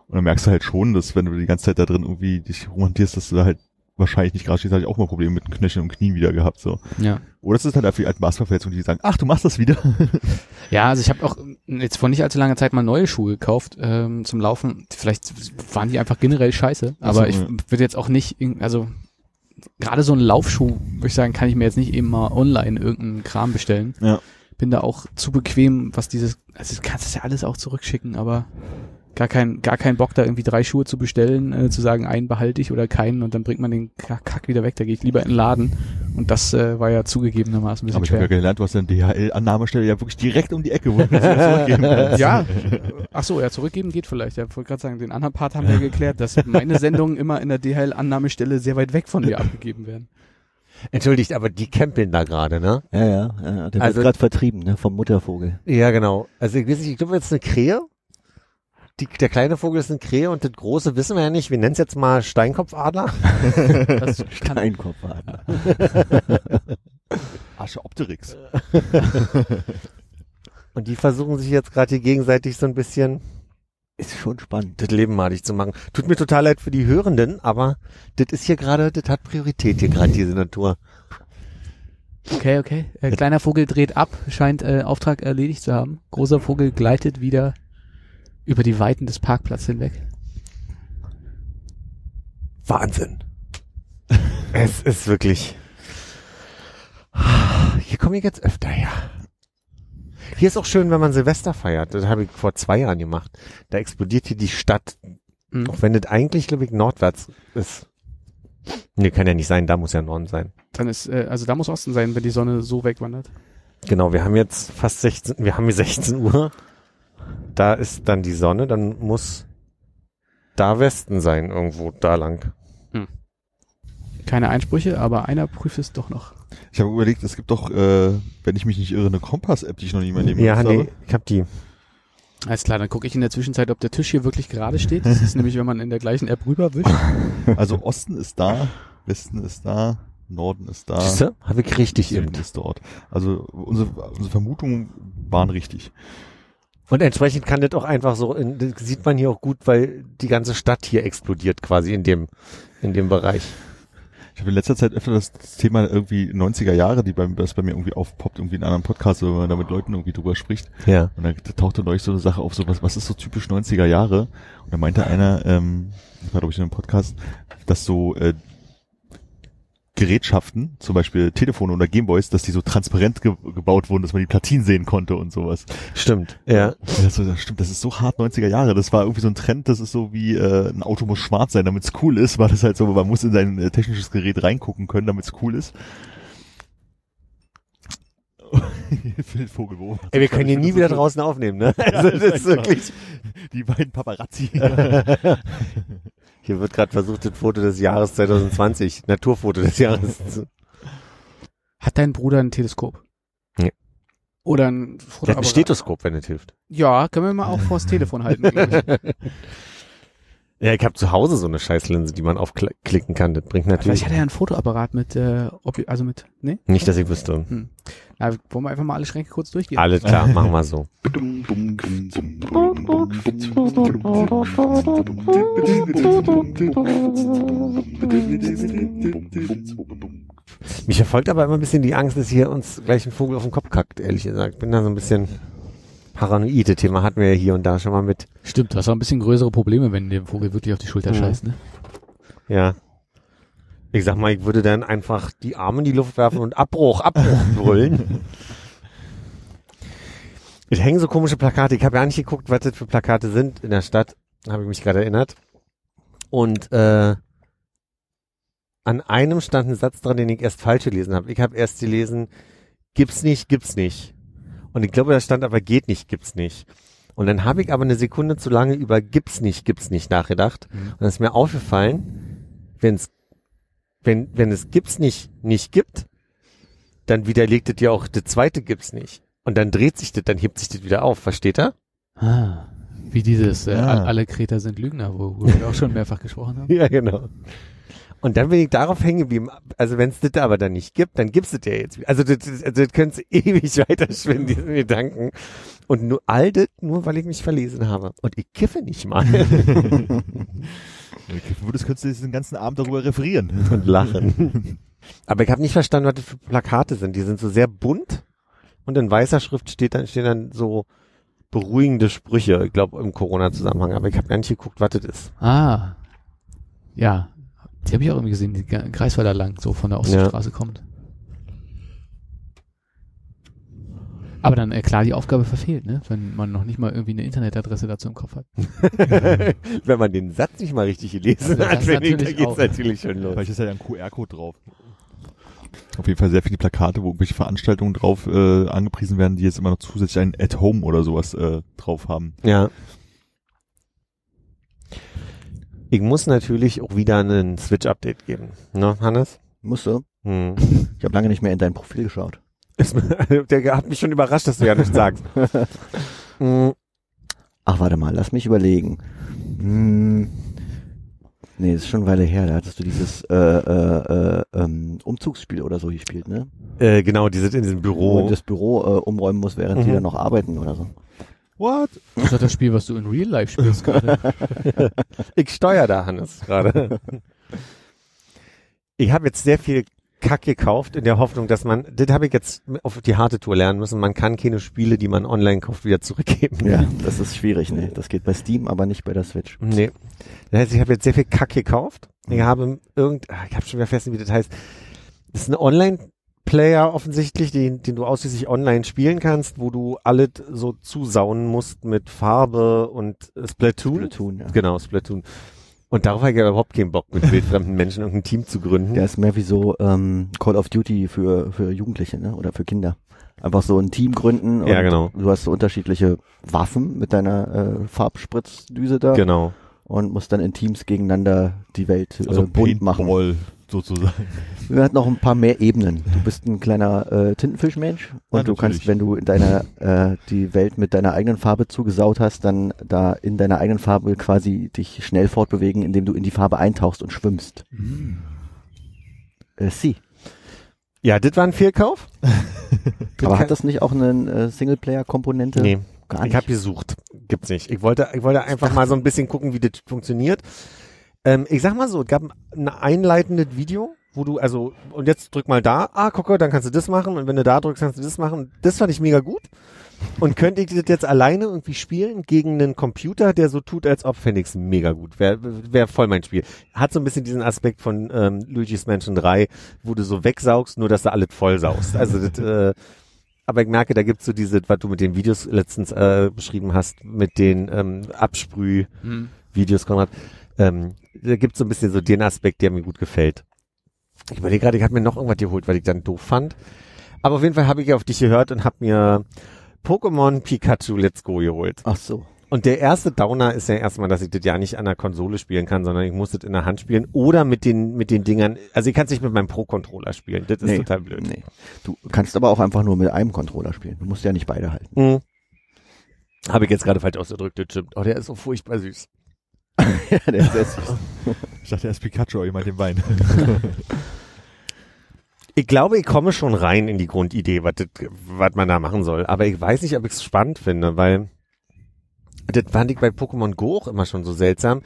Und dann merkst du halt schon, dass wenn du die ganze Zeit da drin irgendwie dich rumhantierst, dass du da halt wahrscheinlich nicht gerade stehst, hatte ich auch mal Probleme mit den Knöcheln und Knien wieder gehabt. So. Ja. Oder es ist halt dafür als Basketballverletzung, die sagen, ach, du machst das wieder. Ja, also ich habe auch jetzt vor nicht allzu langer Zeit mal neue Schuhe gekauft ähm, zum Laufen. Vielleicht waren die einfach generell scheiße, Ach so, aber ich ja. würde jetzt auch nicht, also gerade so einen Laufschuh, würde ich sagen, kann ich mir jetzt nicht eben mal online irgendeinen Kram bestellen. Ja. Bin da auch zu bequem, was dieses, also du kannst das ja alles auch zurückschicken, aber gar kein, gar kein Bock da irgendwie drei Schuhe zu bestellen, äh, zu sagen, einen behalte ich oder keinen und dann bringt man den Kack wieder weg. Da gehe ich lieber in den Laden und das äh, war ja zugegebenermaßen ein bisschen Aber ich habe ja gelernt, du hast eine DHL-Annahmestelle ja wirklich direkt um die Ecke, wo du das zurückgeben kannst. Ja, ach so, ja, zurückgeben geht vielleicht. Ja, wollte gerade sagen, den anderen Part haben wir geklärt, dass meine Sendungen immer in der DHL-Annahmestelle sehr weit weg von mir abgegeben werden. Entschuldigt, aber die campeln da gerade, ne? Ja, ja, ja der Also- wird gerade vertrieben, ne, vom Muttervogel. Ja, genau. Also ich weiß nicht, ich glaube, jetzt eine Krähe. Die, der kleine Vogel ist eine Krähe und das große wissen wir ja nicht. Wir nennen es jetzt mal Steinkopfadler. Das kann, Steinkopfadler. Archeopteryx. Und die versuchen sich jetzt gerade hier gegenseitig so ein bisschen Ist schon spannend. das Leben madig zu machen. Tut mir total leid für die Hörenden, aber das ist hier gerade, das hat Priorität hier gerade, diese Natur. okay, okay. Äh, kleiner Vogel dreht ab, scheint äh, Auftrag erledigt zu haben. Großer Vogel gleitet wieder über die Weiten des Parkplatzes hinweg. Wahnsinn. es ist wirklich. Hier komme ich jetzt öfter her. Hier ist auch schön, wenn man Silvester feiert. Das habe ich vor zwei Jahren gemacht. Da explodiert hier die Stadt, Hm. auch wenn das eigentlich, glaube ich, nordwärts ist. Nee, kann ja nicht sein, da muss ja Norden sein. Dann ist, äh, also da muss Osten sein, wenn die Sonne so wegwandert. Genau, wir haben jetzt fast 16, wir haben hier 16 Uhr. Da ist dann die Sonne, dann muss da Westen sein, irgendwo da lang. Keine Einsprüche, aber einer prüft es doch noch. Ich habe überlegt, es gibt doch, äh, wenn ich mich nicht irre, eine Kompass-App, die ich noch nie meinem Leben Ja, benutzt nee, habe. ich hab die. Alles klar, dann gucke ich in der Zwischenzeit, ob der Tisch hier wirklich gerade steht. Das ist nämlich, wenn man in der gleichen App rüberwischt. Also Osten ist da, Westen ist da, Norden ist da, Siehste? Habe ich richtig Süden eben. ist dort. Also unsere, unsere Vermutungen waren richtig. Und entsprechend kann das auch einfach so, in, das sieht man hier auch gut, weil die ganze Stadt hier explodiert quasi in dem, in dem Bereich. Ich habe in letzter Zeit öfter das Thema irgendwie 90er Jahre, die bei, das bei mir irgendwie aufpoppt, irgendwie in anderen Podcasts, wenn man da mit Leuten irgendwie drüber spricht. Ja. Und dann tauchte neulich so eine Sache auf, so was, was ist so typisch 90er Jahre? Und da meinte einer, ähm, das war glaube ich in einem Podcast, dass so äh, Gerätschaften, zum Beispiel Telefone oder Gameboys, dass die so transparent ge gebaut wurden, dass man die Platinen sehen konnte und sowas. Stimmt. Ja. Und das, so, stimmt, das ist so hart 90er Jahre. Das war irgendwie so ein Trend, das ist so wie äh, ein Auto muss schwarz sein, damit es cool ist, war das halt so, man muss in sein äh, technisches Gerät reingucken können, damit es cool ist. Phil Vogel, wo? Ey, wir können hier nie wieder draußen aufnehmen, ne? Also das ist wirklich. Die beiden Paparazzi. Hier wird gerade versucht, das Foto des Jahres 2020, Naturfoto des Jahres. zu- Hat dein Bruder ein Teleskop? Nee. Oder ein Der hat ein Fotoapparat? Stethoskop, wenn das hilft. Ja, können wir mal auch vors Telefon halten. glaub ich. Ja, ich habe zu Hause so eine Scheißlinse, die man aufklicken kann. Das bringt Vielleicht natürlich hat er ja ein Fotoapparat mit, äh, ob, also mit, ne? nicht, dass ich wüsste. Na, wollen wir einfach mal alle Schränke kurz durchgehen? Alles klar, machen wir so. Mich verfolgt aber immer ein bisschen die Angst, dass hier uns gleich ein Vogel auf den Kopf kackt, ehrlich gesagt. Bin da so ein bisschen paranoid. Das Thema hatten wir ja hier und da schon mal mit. Stimmt, hast auch ein bisschen größere Probleme, wenn dem Vogel wirklich auf die Schulter Mhm. scheißt, ne? Ja. Ich sag mal, ich würde dann einfach die Arme in die Luft werfen und Abbruch, Abbruch brüllen. Es hängen so komische Plakate. Ich habe ja nicht geguckt, was das für Plakate sind in der Stadt. Habe ich mich gerade erinnert. Und äh, an einem stand ein Satz dran, den ich erst falsch gelesen habe. Ich habe erst gelesen, gibt's nicht, gibt's nicht. Und ich glaube, da stand aber geht nicht, gibt's nicht. Und dann habe ich aber eine Sekunde zu lange über gibt's nicht, gibt's nicht nachgedacht. Mhm. Und dann ist mir aufgefallen, wenn's, wenn, wenn es gibt's nicht, nicht gibt, dann widerlegt es ja auch, das zweite gibt's nicht. Und dann dreht sich das, dann hebt sich das wieder auf, versteht er? Ah, wie dieses, äh, all- alle Kreter sind Lügner, wo wir auch schon mehrfach gesprochen haben. Ja, genau. Und dann bin ich darauf hängen geblieben. Also wenn es das aber dann nicht gibt, dann gibt's das ja jetzt. Also das, das, also das könnte ewig weiterschwinden, diese Gedanken. Und nur all das, nur weil ich mich verlesen habe. Und ich kiffe nicht mal. Wenn du kiffen würdest, könntest du den ganzen Abend darüber referieren. und lachen. Aber ich habe nicht verstanden, was das für Plakate sind. Die sind so sehr bunt und in weißer Schrift steht dann, stehen dann so beruhigende Sprüche, ich glaube im Corona-Zusammenhang. Aber ich habe gar nicht geguckt, was das ist. Ah. Ja. Die habe ich auch irgendwie gesehen, die Greifswalder lang, so von der Oststraße kommt. Aber dann, äh, klar, die Aufgabe verfehlt, ne? Wenn man noch nicht mal irgendwie eine Internetadresse dazu im Kopf hat. Wenn man den Satz nicht mal richtig gelesen Also hat, wenn ich, da natürlich geht's auch. natürlich schon los. Vielleicht ist ja ein QR-Code drauf. Auf jeden Fall sehr viele Plakate, wo irgendwelche Veranstaltungen drauf äh, angepriesen werden, die jetzt immer noch zusätzlich ein At-Home oder sowas äh, drauf haben. Ja. Ich muss natürlich auch wieder einen Switch-Update geben. Ne, Hannes? Musst du? Hm. Ich habe lange nicht mehr in dein Profil geschaut. Der hat mich schon überrascht, dass du ja nichts sagst. Hm. Ach, warte mal, lass mich überlegen. Hm, nee, ist schon eine Weile her. Da hattest du dieses äh, äh, äh, ähm, Umzugsspiel oder so gespielt, ne? Äh, genau, die sind in diesem Büro. man das Büro äh, umräumen muss, während die Mhm. dann noch arbeiten oder so. What? Das ist das Spiel, was du in Real Life spielst gerade. Ich steuere da, Hannes, gerade. ich habe jetzt sehr viel Kack gekauft in der Hoffnung, dass man, das habe ich jetzt auf die harte Tour lernen müssen, man kann keine Spiele, die man online kauft, wieder zurückgeben. Ja, das ist schwierig, ne? Das geht bei Steam, aber nicht bei der Switch. Nee. Das heißt, ich habe jetzt sehr viel Kack gekauft. Ich habe irgend, ah, ich habe schon wieder vergessen, wie das heißt. Das ist ein Online-Player offensichtlich, den, den du ausschließlich online spielen kannst, wo du alles so zusauen musst mit Farbe und äh, Splatoon. Splatoon, ja. Genau, Splatoon. Und darauf habe ich ja überhaupt keinen Bock, mit wildfremden Menschen irgendein Team zu gründen. Der ist mehr wie so ähm, Call of Duty für, für Jugendliche, ne? Oder für Kinder. Einfach so ein Team gründen und Ja, genau. du hast so unterschiedliche Waffen mit deiner äh, Farbspritzdüse da Genau. und musst dann in Teams gegeneinander die Welt äh, Also bunt machen. Paintball sozusagen. Wir hatten noch ein paar mehr Ebenen. Du bist ein kleiner äh, Tintenfischmensch und Ja, du kannst, wenn du in deiner äh, die Welt mit deiner eigenen Farbe zugesaut hast, dann da in deiner eigenen Farbe quasi dich schnell fortbewegen, indem du in die Farbe eintauchst und schwimmst. Äh, sie. Ja, das war ein Fehlkauf. Aber hat das nicht auch eine äh, Singleplayer-Komponente? Nee. Gar Ich nicht. habe gesucht. Gibt's nicht. Ich wollte, ich wollte einfach mal so ein bisschen gucken, wie das funktioniert. Ähm, ich sag mal so, es gab ein einleitendes Video, wo du, also, und jetzt drück mal da, ah, gucke, dann kannst du das machen, und wenn du da drückst, kannst du das machen. Das fand ich mega gut. Und könnte ich das jetzt alleine irgendwie spielen gegen einen Computer, der so tut, als ob, fände ich's mega gut. Wäre wär voll mein Spiel. Hat so ein bisschen diesen Aspekt von ähm, Luigi's Mansion 3, wo du so wegsaugst, nur dass du alles voll saugst. Also das, äh, aber ich merke, da gibt's so diese, was du mit den Videos letztens äh, beschrieben hast, mit den ähm, Absprüh-Videos. Konrad. Ähm, da gibt's so ein bisschen so den Aspekt, der mir gut gefällt. Ich überlege gerade, ich habe mir noch irgendwas geholt, weil ich dann doof fand. Aber auf jeden Fall habe ich auf dich gehört und habe mir Pokémon Pikachu Let's Go geholt. Ach so. Und der erste Downer ist ja erstmal, dass ich das ja nicht an der Konsole spielen kann, sondern ich muss das in der Hand spielen oder mit den, mit den Dingern. Also ich kann es nicht mit meinem Pro-Controller spielen. Das ist Nee, total blöd. Nee. Du kannst aber auch einfach nur mit einem Controller spielen. Du musst ja nicht beide halten. Mhm. Habe ich jetzt gerade falsch ausgedrückt, das stimmt. Oh, der ist so furchtbar süß. Ja, der ist süß. Ich dachte erst Pikachu, aber ich meinte den Wein. Ich glaube, ich komme schon rein in die Grundidee, was, das, was man da machen soll. Aber ich weiß nicht, ob ich es spannend finde, weil das fand ich bei Pokémon Go auch immer schon so seltsam.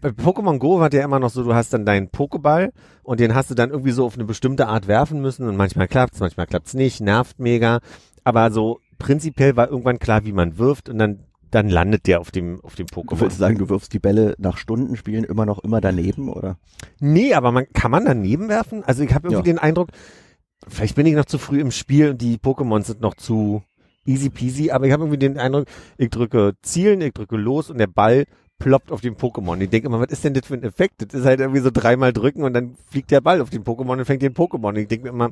Bei Pokémon Go war ja immer noch so, du hast dann deinen Pokéball und den hast du dann irgendwie so auf eine bestimmte Art werfen müssen und manchmal klappt's, manchmal klappt's nicht, nervt mega. Aber so prinzipiell war irgendwann klar, wie man wirft und dann dann landet der auf dem auf dem Du Pokémon. willst sagen, du wirfst die Bälle nach Stunden spielen immer noch immer daneben, oder? Nee, aber man kann man daneben werfen? Also ich habe irgendwie Ja. den Eindruck, vielleicht bin ich noch zu früh im Spiel und die Pokémon sind noch zu easy peasy, aber ich habe irgendwie den Eindruck, ich drücke zielen, ich drücke los und der Ball ploppt auf den Pokémon. Ich denke immer, was ist denn das für ein Effekt? Das ist halt irgendwie so dreimal drücken und dann fliegt der Ball auf den Pokémon und fängt den Pokémon. Ich denke mir immer,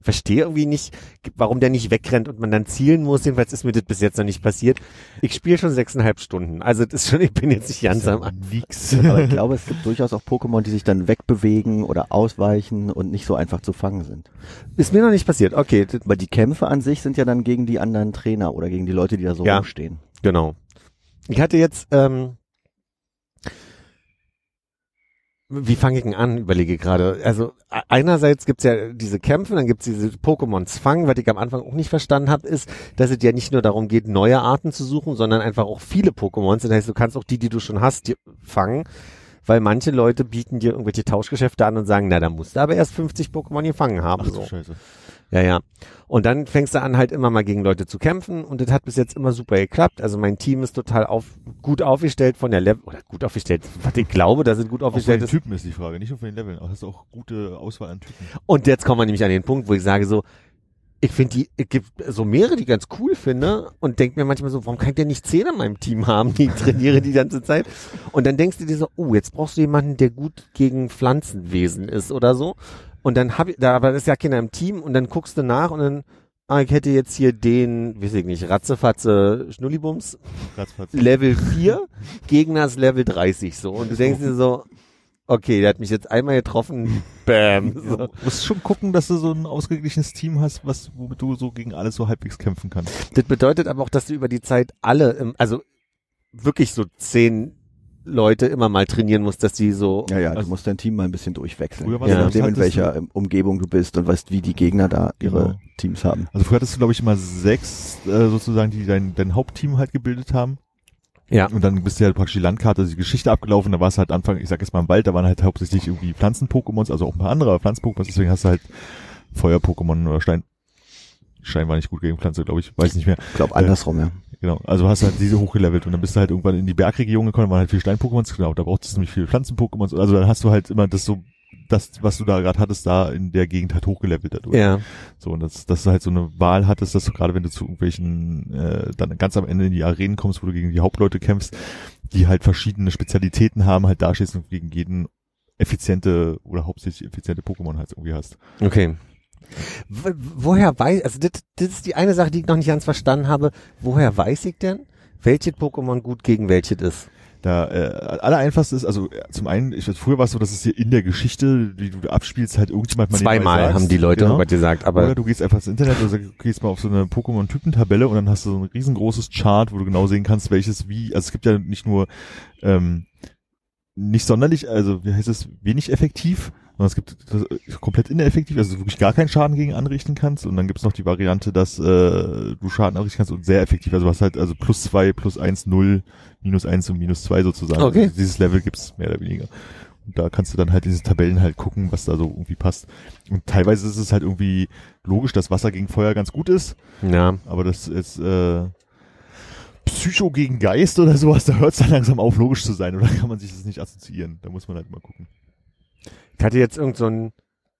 ich verstehe irgendwie nicht, warum der nicht wegrennt und man dann zielen muss. Jedenfalls ist mir das bis jetzt noch nicht passiert. Ich spiele schon sechseinhalb Stunden. Also das ist schon, ich bin jetzt nicht ganz am Nix. Aber ich glaube, es gibt durchaus auch Pokémon, die sich dann wegbewegen oder ausweichen und nicht so einfach zu fangen sind. Ist mir noch nicht passiert. Okay, Aber die Kämpfe an sich sind ja dann gegen die anderen Trainer oder gegen die Leute, die da so Ja. rumstehen. Genau. Ich hatte jetzt ähm, wie fange ich denn an, überlege gerade. Also e- einerseits gibt's ja diese Kämpfe, dann gibt's diese Pokémons fangen. Was ich am Anfang auch nicht verstanden habe, ist, dass es ja nicht nur darum geht, neue Arten zu suchen, sondern einfach auch viele Pokémons. Das heißt, du kannst auch die, die du schon hast, die fangen. Weil manche Leute bieten dir irgendwelche Tauschgeschäfte an und sagen, na, da musst du aber erst 50 Pokémon gefangen haben. Ach so. Scheiße. Ja, ja. Und dann fängst du an, halt immer mal gegen Leute zu kämpfen und das hat bis jetzt immer super geklappt. Also mein Team ist total auf, gut aufgestellt von der Level, oder gut aufgestellt, was ich glaube, dass es gut Auch von aufgestellt den. Typen ist die Frage, nicht nur von den Leveln. Auch hast du auch gute Auswahl an Typen. Und jetzt kommen wir nämlich an den Punkt, wo ich sage so, ich finde die, es gibt so mehrere, die ich ganz cool finde und denke mir manchmal so, warum kann ich denn nicht zehn in meinem Team haben, die ich trainiere die ganze Zeit? Und dann denkst du dir so, oh, jetzt brauchst du jemanden, der gut gegen Pflanzenwesen ist oder so. Und dann hab ich, da aber ist ja keiner im Team und dann guckst du nach und dann, ah, ich hätte jetzt hier den, weiß ich nicht, Ratzefatze Schnullibums, Ratzfatz. Level 4, Gegner ist Level 30 so. Und du denkst dir so, okay, der hat mich jetzt einmal getroffen, bam. So. Du musst schon gucken, dass du so ein ausgeglichenes Team hast, was, womit du so gegen alles so halbwegs kämpfen kannst. Das bedeutet aber auch, dass du über die Zeit alle, im, also wirklich so zehn Leute immer mal trainieren musst, dass die so, Ja, ja, Also- du musst dein Team mal ein bisschen durchwechseln. Früher war Je so, nachdem, in welcher ähm, Umgebung du bist und weißt, wie die Gegner da ihre Genau. Teams haben. Also früher hattest du, glaube ich, immer sechs, äh, sozusagen, die dein, dein Hauptteam halt gebildet haben. ja, Und dann bist du halt praktisch die Landkarte, also die Geschichte abgelaufen, da war es halt Anfang, ich sag jetzt mal im Wald, da waren halt hauptsächlich irgendwie Pflanzen-Pokémons, also auch ein paar andere Pflanzen-Pokémons, deswegen hast du halt Feuer-Pokémon oder Stein. Stein war nicht gut gegen Pflanze, glaube ich, weiß nicht mehr. Ich glaube, andersrum, ja. Genau, also hast halt diese hochgelevelt und dann bist du halt irgendwann in die Bergregion gekommen, da waren halt viele Stein-Pokémons, genau, da brauchtest du nämlich viele Pflanzen-Pokémons, also dann hast du halt immer das so, das, was du da gerade hattest, da in der Gegend halt hochgelevelt dadurch. ja, So, und das, dass du halt so eine Wahl hattest, dass du gerade wenn du zu irgendwelchen, äh, dann ganz am Ende in die Arenen kommst, wo du gegen die Hauptleute kämpfst, die halt verschiedene Spezialitäten haben, halt da stehst und gegen jeden effiziente oder hauptsächlich effiziente Pokémon halt irgendwie hast. okay. Woher weiß, also das, das ist die eine Sache, die ich noch nicht ganz verstanden habe. Woher weiß ich denn, welches Pokémon gut gegen welches ist? Da äh, aller einfachste ist, also äh, zum einen, ich weiß, früher war es so, dass es hier in der Geschichte, die du abspielst, halt irgendjemand mal Zweimal sagst. haben die Leute genau. gesagt, aber Oder du gehst einfach ins Internet oder du gehst mal auf so eine Pokémon-Typentabelle und dann hast du so ein riesengroßes Chart, wo du genau sehen kannst, welches wie, also es gibt ja nicht nur ähm, nicht sonderlich, also wie heißt es, wenig effektiv, sondern es gibt das ist komplett ineffektiv, also wirklich gar keinen Schaden gegen anrichten kannst und dann gibt's noch die Variante, dass äh, du Schaden anrichten kannst und sehr effektiv, also du hast halt also plus zwei, plus eins, null, minus eins und minus zwei sozusagen. Okay. Also dieses Level gibt's mehr oder weniger. Und da kannst du dann halt in diese Tabellen halt gucken, was da so irgendwie passt. Und teilweise ist es halt irgendwie logisch, dass Wasser gegen Feuer ganz gut ist, ja. aber das ist äh, Psycho gegen Geist oder sowas, da hört es dann langsam auf, logisch zu sein, oder kann man sich das nicht assoziieren? Da muss man halt mal gucken. Ich hatte jetzt irgend so ein,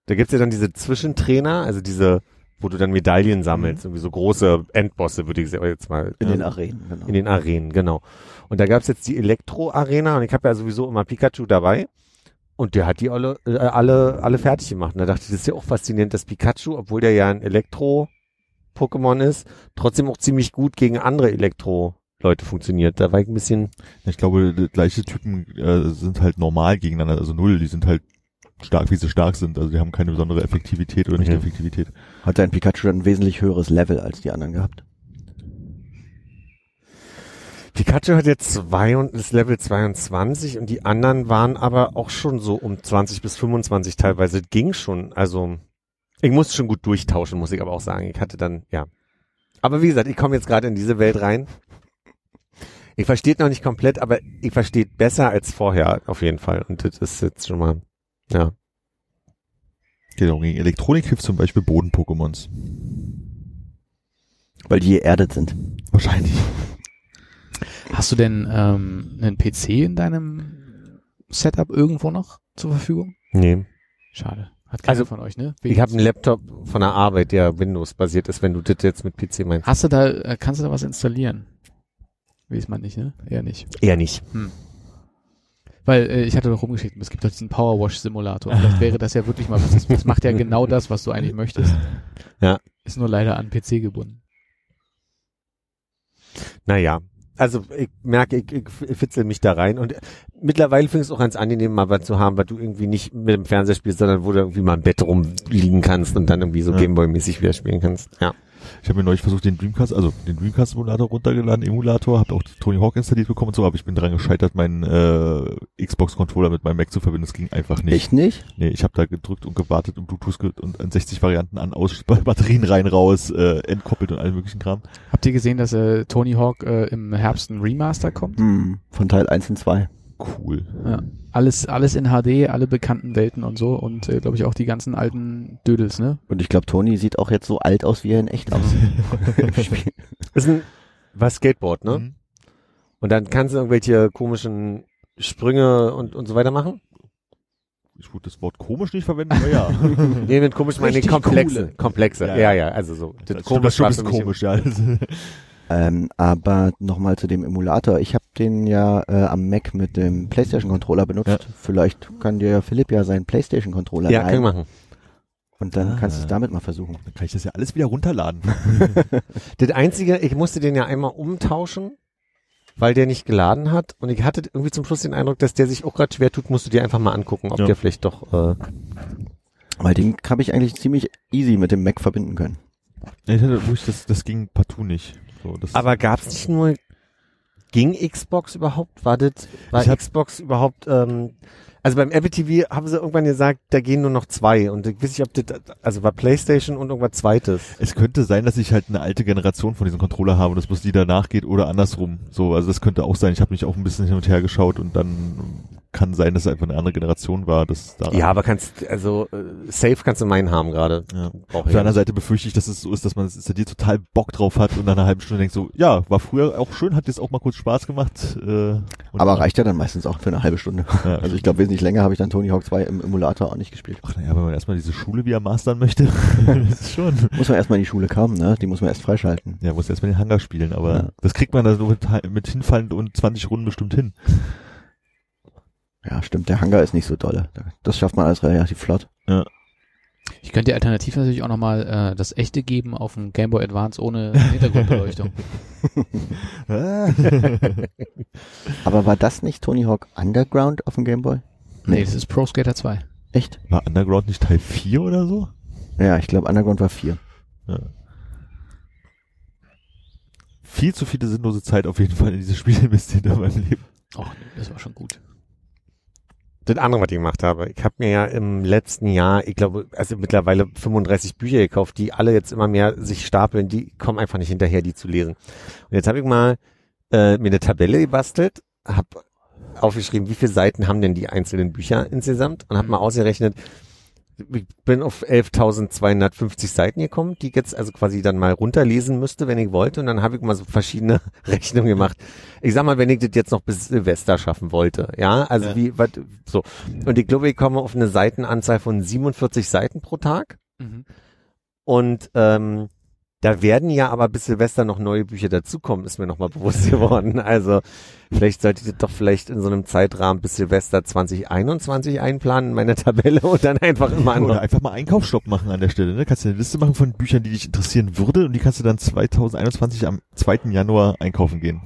da gibt's ja dann diese Zwischentrainer, also diese, wo du dann Medaillen sammelst, irgendwie so große Endbosse, würde ich jetzt mal In äh, den Arenen, genau. in den Arenen, genau. Und da gab's jetzt die Elektro-Arena und ich habe ja sowieso immer Pikachu dabei. Und der hat die alle, äh, alle, alle fertig gemacht. Und da dachte ich, das ist ja auch faszinierend, dass Pikachu, obwohl der ja ein Elektro-Pokémon ist, trotzdem auch ziemlich gut gegen andere Elektro-Leute funktioniert. Da war ich ein bisschen, Ich glaube, gleiche Typen äh, sind halt normal gegeneinander, also null, die sind halt stark, wie sie stark sind, also die haben keine besondere Effektivität oder nicht Mhm. Effektivität. Hat dein Pikachu dann ein wesentlich höheres Level als die anderen gehabt? Pikachu hat jetzt zwei und ist Level 22 und die anderen waren aber auch schon so um 20 bis 25 teilweise. Ging schon. Also ich musste schon gut durchtauschen, muss ich aber auch sagen. Ich hatte dann, ja. Aber wie gesagt, ich komme jetzt gerade in diese Welt rein. Ich verstehe noch nicht komplett, aber ich verstehe besser als vorher auf jeden Fall. Und das ist jetzt schon mal, ja. Genau, gegen Elektronik hilft zum Beispiel Boden-Pokémons. Weil die geerdet sind. Wahrscheinlich. Hast du denn ähm, einen PC in deinem Setup irgendwo noch zur Verfügung? Nee. Schade. Hat keiner Also, von euch, ne? Ich habe einen Laptop von der Arbeit, der Windows-basiert ist, wenn du das jetzt mit PC meinst. Hast du da, äh, kannst du da was installieren? Weiß man nicht, ne? Eher nicht. Eher nicht. Weil äh, ich hatte doch rumgeschickt, es gibt doch diesen Powerwash-Simulator. Vielleicht wäre das ja wirklich mal was. Das, das macht ja genau das, was du eigentlich möchtest. Ja. Ist nur leider an PC gebunden. Naja, also ich merke, ich, ich fitzel mich da rein und mittlerweile finde ich es auch ganz angenehm, mal was zu haben, weil du irgendwie nicht mit dem Fernseher spielst, sondern wo du irgendwie mal im Bett rumliegen kannst und dann irgendwie so Ja. Gameboy-mäßig wieder spielen kannst. Ja. Ich habe mir neulich versucht, den Dreamcast, also den Dreamcast-Emulator runtergeladen, Emulator, habe auch Tony Hawk installiert bekommen und so, aber ich bin dran gescheitert, meinen äh, Xbox-Controller mit meinem Mac zu verbinden. Das ging einfach nicht. Echt nicht? Nee, ich habe da gedrückt und gewartet und Bluetooth ge und an 60 Varianten an, aus, Batterien rein, raus, äh, entkoppelt und allen möglichen Kram. Habt ihr gesehen, dass äh, Tony Hawk äh, im Herbst ein Remaster kommt? Hm, von Teil 1 und 2. Cool. Ja. Alles, alles in HD, alle bekannten Welten und so und äh, glaube ich auch die ganzen alten Dödels, ne? Und ich glaube, Tony sieht auch jetzt so alt aus, wie er in echt aussieht. Ist ein was Skateboard, ne? Mhm. Und dann kannst du irgendwelche komischen Sprünge und, und so weiter machen? Ich würde das Wort komisch nicht verwenden, aber ja. Nee, mit komisch meine ich komplexe. coole. Komplexe. Ja, Ja, ja. also so. Das das war stimmt, mich- komisch, ja. Ähm, aber nochmal zu dem Emulator. Ich habe den ja äh, am Mac mit dem PlayStation-Controller benutzt. Ja. Vielleicht kann dir Philipp ja seinen PlayStation-Controller Ja, kann ich machen. Und dann Ah. kannst du es damit mal versuchen. Dann kann ich das ja alles wieder runterladen. Das einzige, ich musste den ja einmal umtauschen, weil der nicht geladen hat. Und ich hatte irgendwie zum Schluss den Eindruck, dass der sich auch gerade schwer tut, musst du dir einfach mal angucken, ob Ja. der vielleicht doch, äh, Weil den habe ich eigentlich ziemlich easy mit dem Mac verbinden können. Ich hatte das, das ging partout nicht. So, das aber gab's nicht nur, ging Xbox überhaupt? War das, war Xbox überhaupt, ähm, also beim Apple TV haben sie irgendwann gesagt, da gehen nur noch zwei. Und ich weiß nicht, ob das, also war Playstation und irgendwas zweites. Es könnte sein, dass ich halt eine alte Generation von diesem Controller habe und das bloß die danach geht oder andersrum. So, also das könnte auch sein. Ich habe mich auch ein bisschen hin und her geschaut und dann kann sein, dass es einfach eine andere Generation war. Das daran- Ja, aber kannst, also, äh, safe kannst du meinen haben gerade. Ja. Brauch Auf der anderen. Seite befürchte ich, dass es so ist, dass man es installiert total Bock drauf hat und nach einer halben Stunde denkt so, ja, war früher auch schön, hat jetzt auch mal kurz Spaß gemacht. Äh, Aber reicht ja dann meistens auch für eine halbe Stunde. Ja. Also ich glaube, wesentlich länger habe ich dann Tony Hawk 2 im Emulator auch nicht gespielt. Ach naja, wenn man erstmal diese Schule wieder mastern möchte, ist schon. Muss man erstmal in die Schule kommen, ne? Die muss man erst freischalten. Ja, muss erstmal den Hangar spielen, aber Ja. das kriegt man da so mit, mit hinfallen und 20 Runden bestimmt hin. Ja, stimmt, der Hangar ist nicht so dolle. Das schafft man alles relativ flott. Ich könnte dir alternativ natürlich auch nochmal äh, das echte geben auf dem Game Boy Advance ohne Hintergrundbeleuchtung. Aber war das nicht Tony Hawk Underground auf dem Game Boy? nee, das ist Pro Skater 2. Echt? War Underground nicht Teil 4 oder so? Ja, ich glaube Underground war 4. Ja. Viel zu viele sinnlose Zeit auf jeden Fall in diese Spiele investiert in meinem Leben. Och, nee, das war schon gut. Das andere, was ich gemacht habe. Ich habe mir ja im letzten Jahr, ich glaube, also mittlerweile 35 Bücher gekauft, die alle jetzt immer mehr sich stapeln, die kommen einfach nicht hinterher, die zu lesen. Und jetzt habe ich mal äh, mir eine Tabelle gebastelt, habe aufgeschrieben, wie viele Seiten haben denn die einzelnen Bücher insgesamt und habe mal ausgerechnet, ich bin auf 11.250 Seiten gekommen, die ich jetzt also quasi dann mal runterlesen müsste, wenn ich wollte. Und dann habe ich mal so verschiedene Rechnungen gemacht. Ich sag mal, wenn ich das jetzt noch bis Silvester schaffen wollte, ja, also Ja. wie, was, so. Und ich glaube, ich komme auf eine Seitenanzahl von 47 Seiten pro Tag. Mhm. Und ähm, da werden ja aber bis Silvester noch neue Bücher dazukommen, ist mir nochmal bewusst geworden. Also vielleicht sollte ich das doch vielleicht in so einem Zeitrahmen bis Silvester 2021 einplanen in meine Tabelle und dann einfach immer Oder andere. einfach mal Einkaufsstopp machen an der Stelle. Ne? Kannst du eine Liste machen von Büchern, die dich interessieren würde und die kannst du dann 2021 am 2. Januar einkaufen gehen.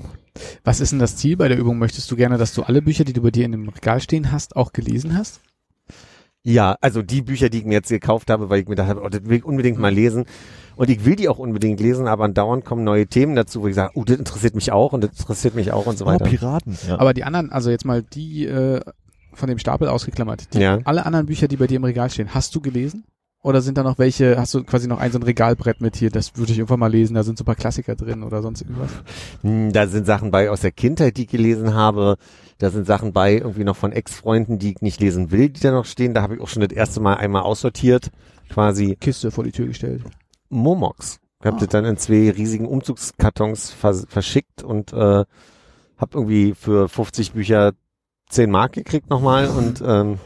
Was ist denn das Ziel bei der Übung? Möchtest du gerne, dass du alle Bücher, die du bei dir in dem Regal stehen hast, auch gelesen hast? Ja, also die Bücher, die ich mir jetzt gekauft habe, weil ich mir gedacht habe, oh, das will ich unbedingt mal lesen. Und ich will die auch unbedingt lesen, aber andauernd kommen neue Themen dazu, wo ich sage, oh, das interessiert mich auch und das interessiert mich auch und so Oh, weiter. Piraten. Ja. Aber die anderen, also jetzt mal die äh, von dem Stapel ausgeklammert, die, Ja. alle anderen Bücher, die bei dir im Regal stehen, hast du gelesen? Oder sind da noch welche, hast du quasi noch ein so ein Regalbrett mit hier, das würde ich irgendwann mal lesen, da sind so ein paar Klassiker drin oder sonst irgendwas? Hm, Da sind Sachen bei aus der Kindheit, die ich gelesen habe. Da sind Sachen bei irgendwie noch von Ex-Freunden, die ich nicht lesen will, die da noch stehen. Da habe ich auch schon das erste Mal einmal aussortiert. Quasi Kiste vor die Tür gestellt. Momox. Ich habe Ah. das dann in zwei riesigen Umzugskartons vers verschickt und äh, habe irgendwie für 50 Bücher 10 Mark gekriegt nochmal und ähm,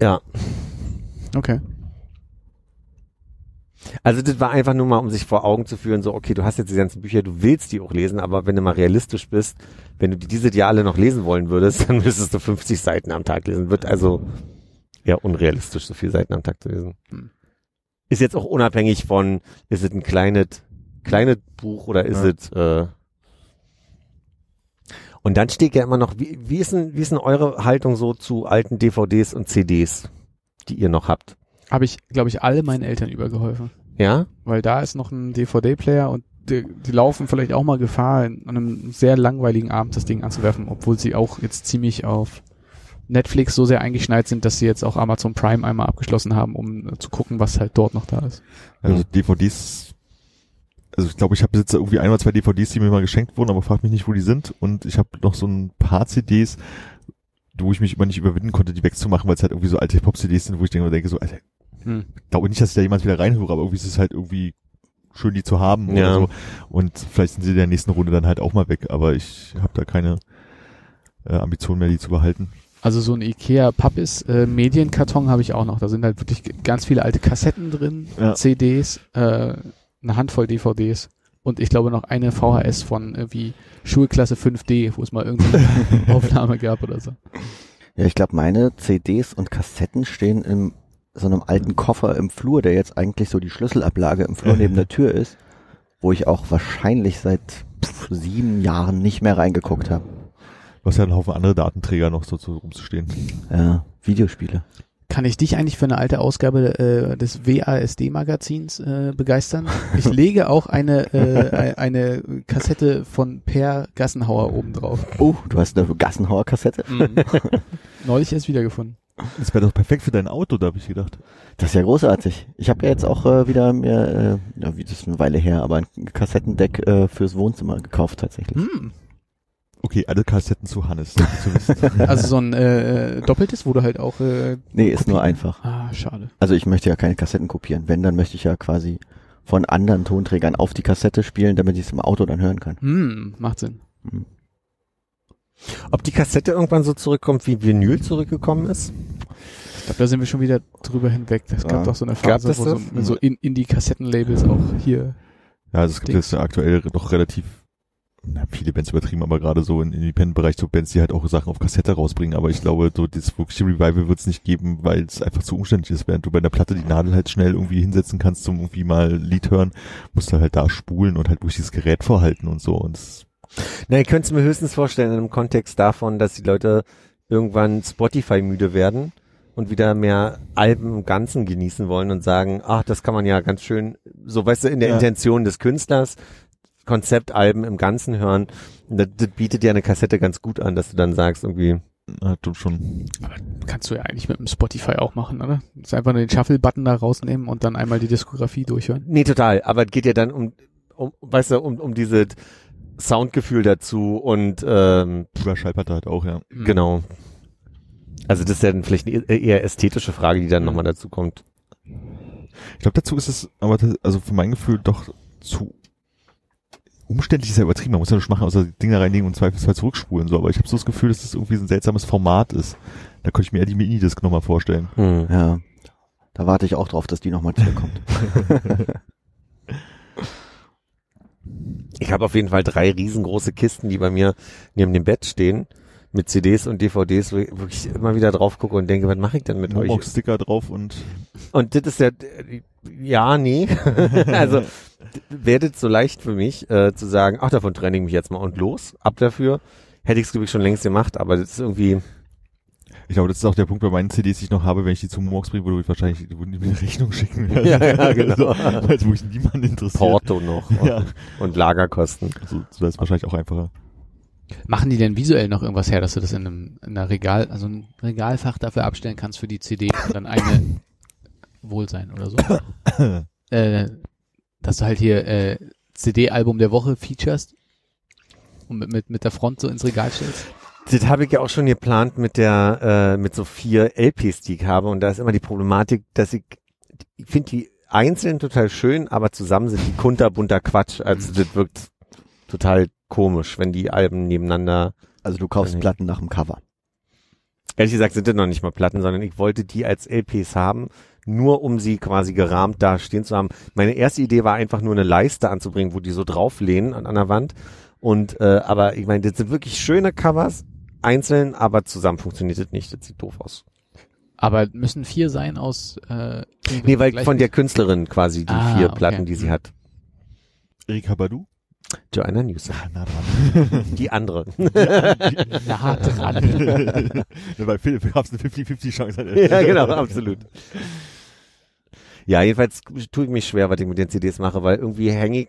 ja, Okay. also das war einfach nur mal, um sich vor Augen zu führen, so okay, du hast jetzt die ganzen Bücher, du willst die auch lesen, aber wenn du mal realistisch bist, wenn du die dieses Jahr alle noch lesen wollen würdest, dann müsstest du 50 Seiten am Tag lesen. Wird also ja unrealistisch, so viele Seiten am Tag zu lesen. Hm. Ist jetzt auch unabhängig von, ist es ein kleines, kleines Buch oder ist Ja. es äh, und dann steht ja immer noch, wie, wie, ist denn, wie ist denn eure Haltung so zu alten DVDs und CDs, die ihr noch habt? Habe ich, glaube ich, alle meinen Eltern übergeholfen. Ja? weil da ist noch ein DVD-Player und die, die laufen vielleicht auch mal Gefahr, an einem sehr langweiligen Abend das Ding anzuwerfen, obwohl sie auch jetzt ziemlich auf Netflix so sehr eingeschneit sind, dass sie jetzt auch Amazon Prime einmal abgeschlossen haben, um äh, zu gucken, was halt dort noch da ist. Also DVDs, also ich glaube, ich habe jetzt irgendwie ein oder zwei DVDs, die mir mal geschenkt wurden, aber frag mich nicht, wo die sind. Und ich habe noch so ein paar CDs, wo ich mich immer nicht überwinden konnte, die wegzumachen, weil es halt irgendwie so alte Pop-CDs sind, wo ich denke, denke so, Alter, Hm. glaube nicht, dass ich da jemand wieder reinhöre, aber irgendwie ist es halt irgendwie schön, die zu haben oder Ja. so. Und vielleicht sind sie in der nächsten Runde dann halt auch mal weg, aber ich habe da keine äh, Ambition mehr, die zu behalten. Also so ein Ikea Pappis äh, Medienkarton habe ich auch noch. Da sind halt wirklich ganz viele alte Kassetten drin, Ja. CDs, äh, eine Handvoll DVDs und ich glaube noch eine VHS von irgendwie Schulklasse 5D, wo es mal irgendeine Aufnahme gab oder so. Ja, ich glaube, meine CDs und Kassetten stehen in so einem alten Koffer im Flur, der jetzt eigentlich so die Schlüsselablage im Flur neben der Tür ist, wo ich auch wahrscheinlich seit pff, sieben Jahren nicht mehr reingeguckt habe. Du hast ja einen Haufen andere Datenträger noch so zu, rumzustehen. Ja, Videospiele. Kann ich dich eigentlich für eine alte Ausgabe äh, des WASD-Magazins äh, begeistern? Ich lege auch eine, äh, eine Kassette von Per Gassenhauer oben drauf. Oh, du hast eine Gassenhauer-Kassette? Neulich erst wiedergefunden. Das wäre doch perfekt für dein Auto, da habe ich gedacht. Das ist ja großartig. Ich habe ja jetzt auch äh, wieder mir, äh, ja, wie das ist eine Weile her, aber ein Kassettendeck äh, fürs Wohnzimmer gekauft tatsächlich. Hm. Okay, alle Kassetten zu Hannes. Also so ein äh, doppeltes, wo du halt auch äh, Nee, ist nur einfach. Ah, schade. Also ich möchte ja keine Kassetten kopieren. Wenn, dann möchte ich ja quasi von anderen Tonträgern auf die Kassette spielen, damit ich es im Auto dann hören kann. Hm, macht Sinn. Ob die Kassette irgendwann so zurückkommt, wie Vinyl zurückgekommen ist? Ich glaube, da sind wir schon wieder drüber hinweg. Es gab Ja. doch so eine Phase, wo so, so in, Indie-Kassettenlabels auch hier. Ja, also es gibt Dings. jetzt aktuell doch relativ, na, viele Bands übertrieben, aber gerade so im Independent-Bereich so Bands, die halt auch Sachen auf Kassette rausbringen. Aber ich glaube, so das wirkliche Revival wird es nicht geben, weil es einfach zu umständlich ist. Während du bei einer Platte die Nadel halt schnell irgendwie hinsetzen kannst zum irgendwie mal Lied hören, musst du halt da spulen und halt durch dieses Gerät vorhalten und so. Und Na, ich könnte es mir höchstens vorstellen in einem Kontext davon, dass die Leute irgendwann Spotify müde werden und wieder mehr Alben im Ganzen genießen wollen und sagen, ach, das kann man ja ganz schön, so weißt du, in der Ja. Intention des Künstlers, Konzeptalben im Ganzen hören. Das, das bietet ja eine Kassette ganz gut an, dass du dann sagst, irgendwie, na, du schon. Kannst du ja eigentlich mit dem Spotify auch machen, oder? Ist einfach nur den Shuffle-Button da rausnehmen und dann einmal die Diskografie durchhören. nee, total, aber es geht ja dann um, um weißt du, um, um dieses Soundgefühl dazu und ähm, Über Schallplatte halt auch, ja. Hm. Genau. Also das ist ja dann vielleicht eine eher ästhetische Frage, die dann nochmal dazu kommt. Ich glaube, dazu ist es aber, das- also für mein Gefühl doch zu umständlich ist ja übertrieben. Man muss ja nicht machen, außer die Dinger reinlegen und zweifelsfall zurückspulen, so. Aber ich habe so das Gefühl, dass das irgendwie so ein seltsames Format ist. Da könnte ich mir eher die Minidisc nochmal vorstellen. Hm. Ja, da warte ich auch drauf, dass die nochmal zurückkommt. Ich habe auf jeden Fall drei riesengroße Kisten, die bei mir neben dem Bett stehen, mit CDs und DVDs, wo ich wirklich immer wieder drauf gucke und denke, was mache ich denn mit euch? Momox-Sticker drauf und Und das ist ja, ja, nee. also wäre das so leicht für mich, äh, zu sagen, ach, davon trenne ich mich jetzt mal und los, ab dafür. Hätte ich es, glaube ich, schon längst gemacht, aber das ist irgendwie, ich glaube, das ist auch der Punkt bei meinen CDs, die ich noch habe, wenn ich die zu Momox bringe, würde ich wahrscheinlich, würden die mir eine Rechnung schicken. Ja, ja, genau. Also, weil es wirklich niemand interessiert. Porto noch Ja. und Lagerkosten. So, so das ist wahrscheinlich auch einfacher. Machen die denn visuell noch irgendwas her, dass du das in einem in einer Regal, also ein Regalfach dafür abstellen kannst für die CD und dann eine Wohlsein oder so? äh, dass du halt hier äh, CD-Album der Woche featurest und mit, mit, mit der Front so ins Regal stellst? Das habe ich ja auch schon geplant mit der, äh, mit so vier LPs, die ich habe. Und da ist immer die Problematik, dass ich, ich finde die einzeln total schön, aber zusammen sind die kunterbunter Quatsch. Also das wirkt total komisch, wenn die Alben nebeneinander. Also du kaufst. Platten nach dem Cover. Ehrlich gesagt sind das noch nicht mal Platten, sondern ich wollte die als LPs haben, nur um sie quasi gerahmt da stehen zu haben. Meine erste Idee war einfach nur eine Leiste anzubringen, wo die so drauflehnen an, an der Wand. Und äh, aber ich meine, das sind wirklich schöne Covers, einzeln, aber zusammen funktioniert das nicht. Das sieht doof aus. Aber müssen vier sein aus äh, Nee, weil von der Künstlerin quasi die Ah, vier okay. Platten, die sie hat. Erika Badu? Joanna Newsom. Ah, nah dran. Die andere. nah dran. Bei Philipp gab es eine 50-50 Chance. Halt ja, genau, absolut. Ja, jedenfalls tue ich mich schwer, was ich mit den CDs mache, weil irgendwie hänge ich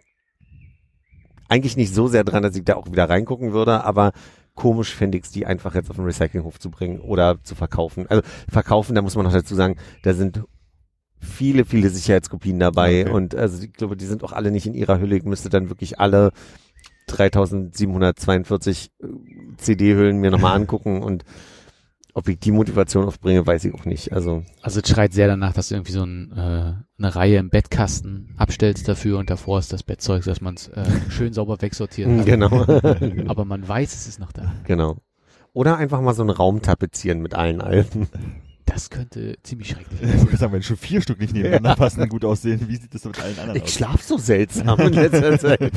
eigentlich nicht so sehr dran, dass ich da auch wieder reingucken würde, aber komisch fände ich es, die einfach jetzt auf den Recyclinghof zu bringen oder zu verkaufen. Also verkaufen, da muss man noch dazu sagen, da sind viele, viele Sicherheitskopien dabei Okay. und also ich glaube, die sind auch alle nicht in ihrer Hülle. Ich müsste dann wirklich alle 3742 äh, CD-Hüllen mir nochmal angucken und ob ich die Motivation aufbringe, weiß ich auch nicht. Also Also es schreit sehr danach, dass du irgendwie so ein, äh, eine Reihe im Bettkasten abstellst dafür und davor ist das Bettzeug, dass man es äh, schön sauber wegsortiert hat. genau, Aber man weiß, es ist noch da. genau. Oder einfach mal so einen Raum tapezieren mit allen Alten. Das könnte ziemlich schrecklich Ich werden. wollte sagen, wenn schon vier Stück nicht nebeneinander passen und gut aussehen, wie sieht das mit allen anderen Ich aus? schlaf so seltsam in letzter Zeit.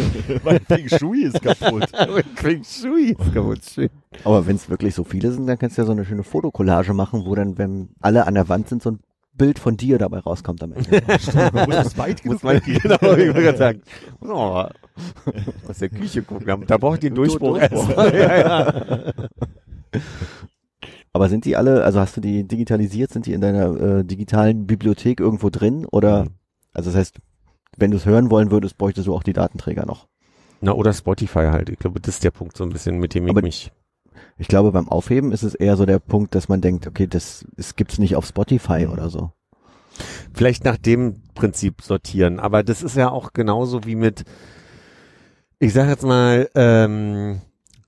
mein Feng Shui ist kaputt. Feng Shui ist kaputt. Schön. Aber wenn es wirklich so viele sind, dann kannst du ja so eine schöne Fotokollage machen, wo dann, wenn alle an der Wand sind, so ein Bild von dir dabei rauskommt am Ende. Man muss es weit genug Muss man, weggehen. genau, ich wollte gerade sagen. Oh, aus der Küche gucken. Da brauche ich den Durchbruch erst. ja, ja. Aber sind die alle, also hast du die digitalisiert, sind die in deiner äh, digitalen Bibliothek irgendwo drin? Oder, Mhm. also das heißt, wenn du es hören wollen würdest, bräuchtest du auch die Datenträger noch. Na, oder Spotify halt. Ich glaube, das ist der Punkt so ein bisschen, mit dem ich Aber- mich. Ich glaube, beim Aufheben ist es eher so der Punkt, dass man denkt, okay, das, das gibt's nicht auf Spotify Mhm. oder so. Vielleicht nach dem Prinzip sortieren. Aber das ist ja auch genauso wie mit, ich sag jetzt mal, ähm,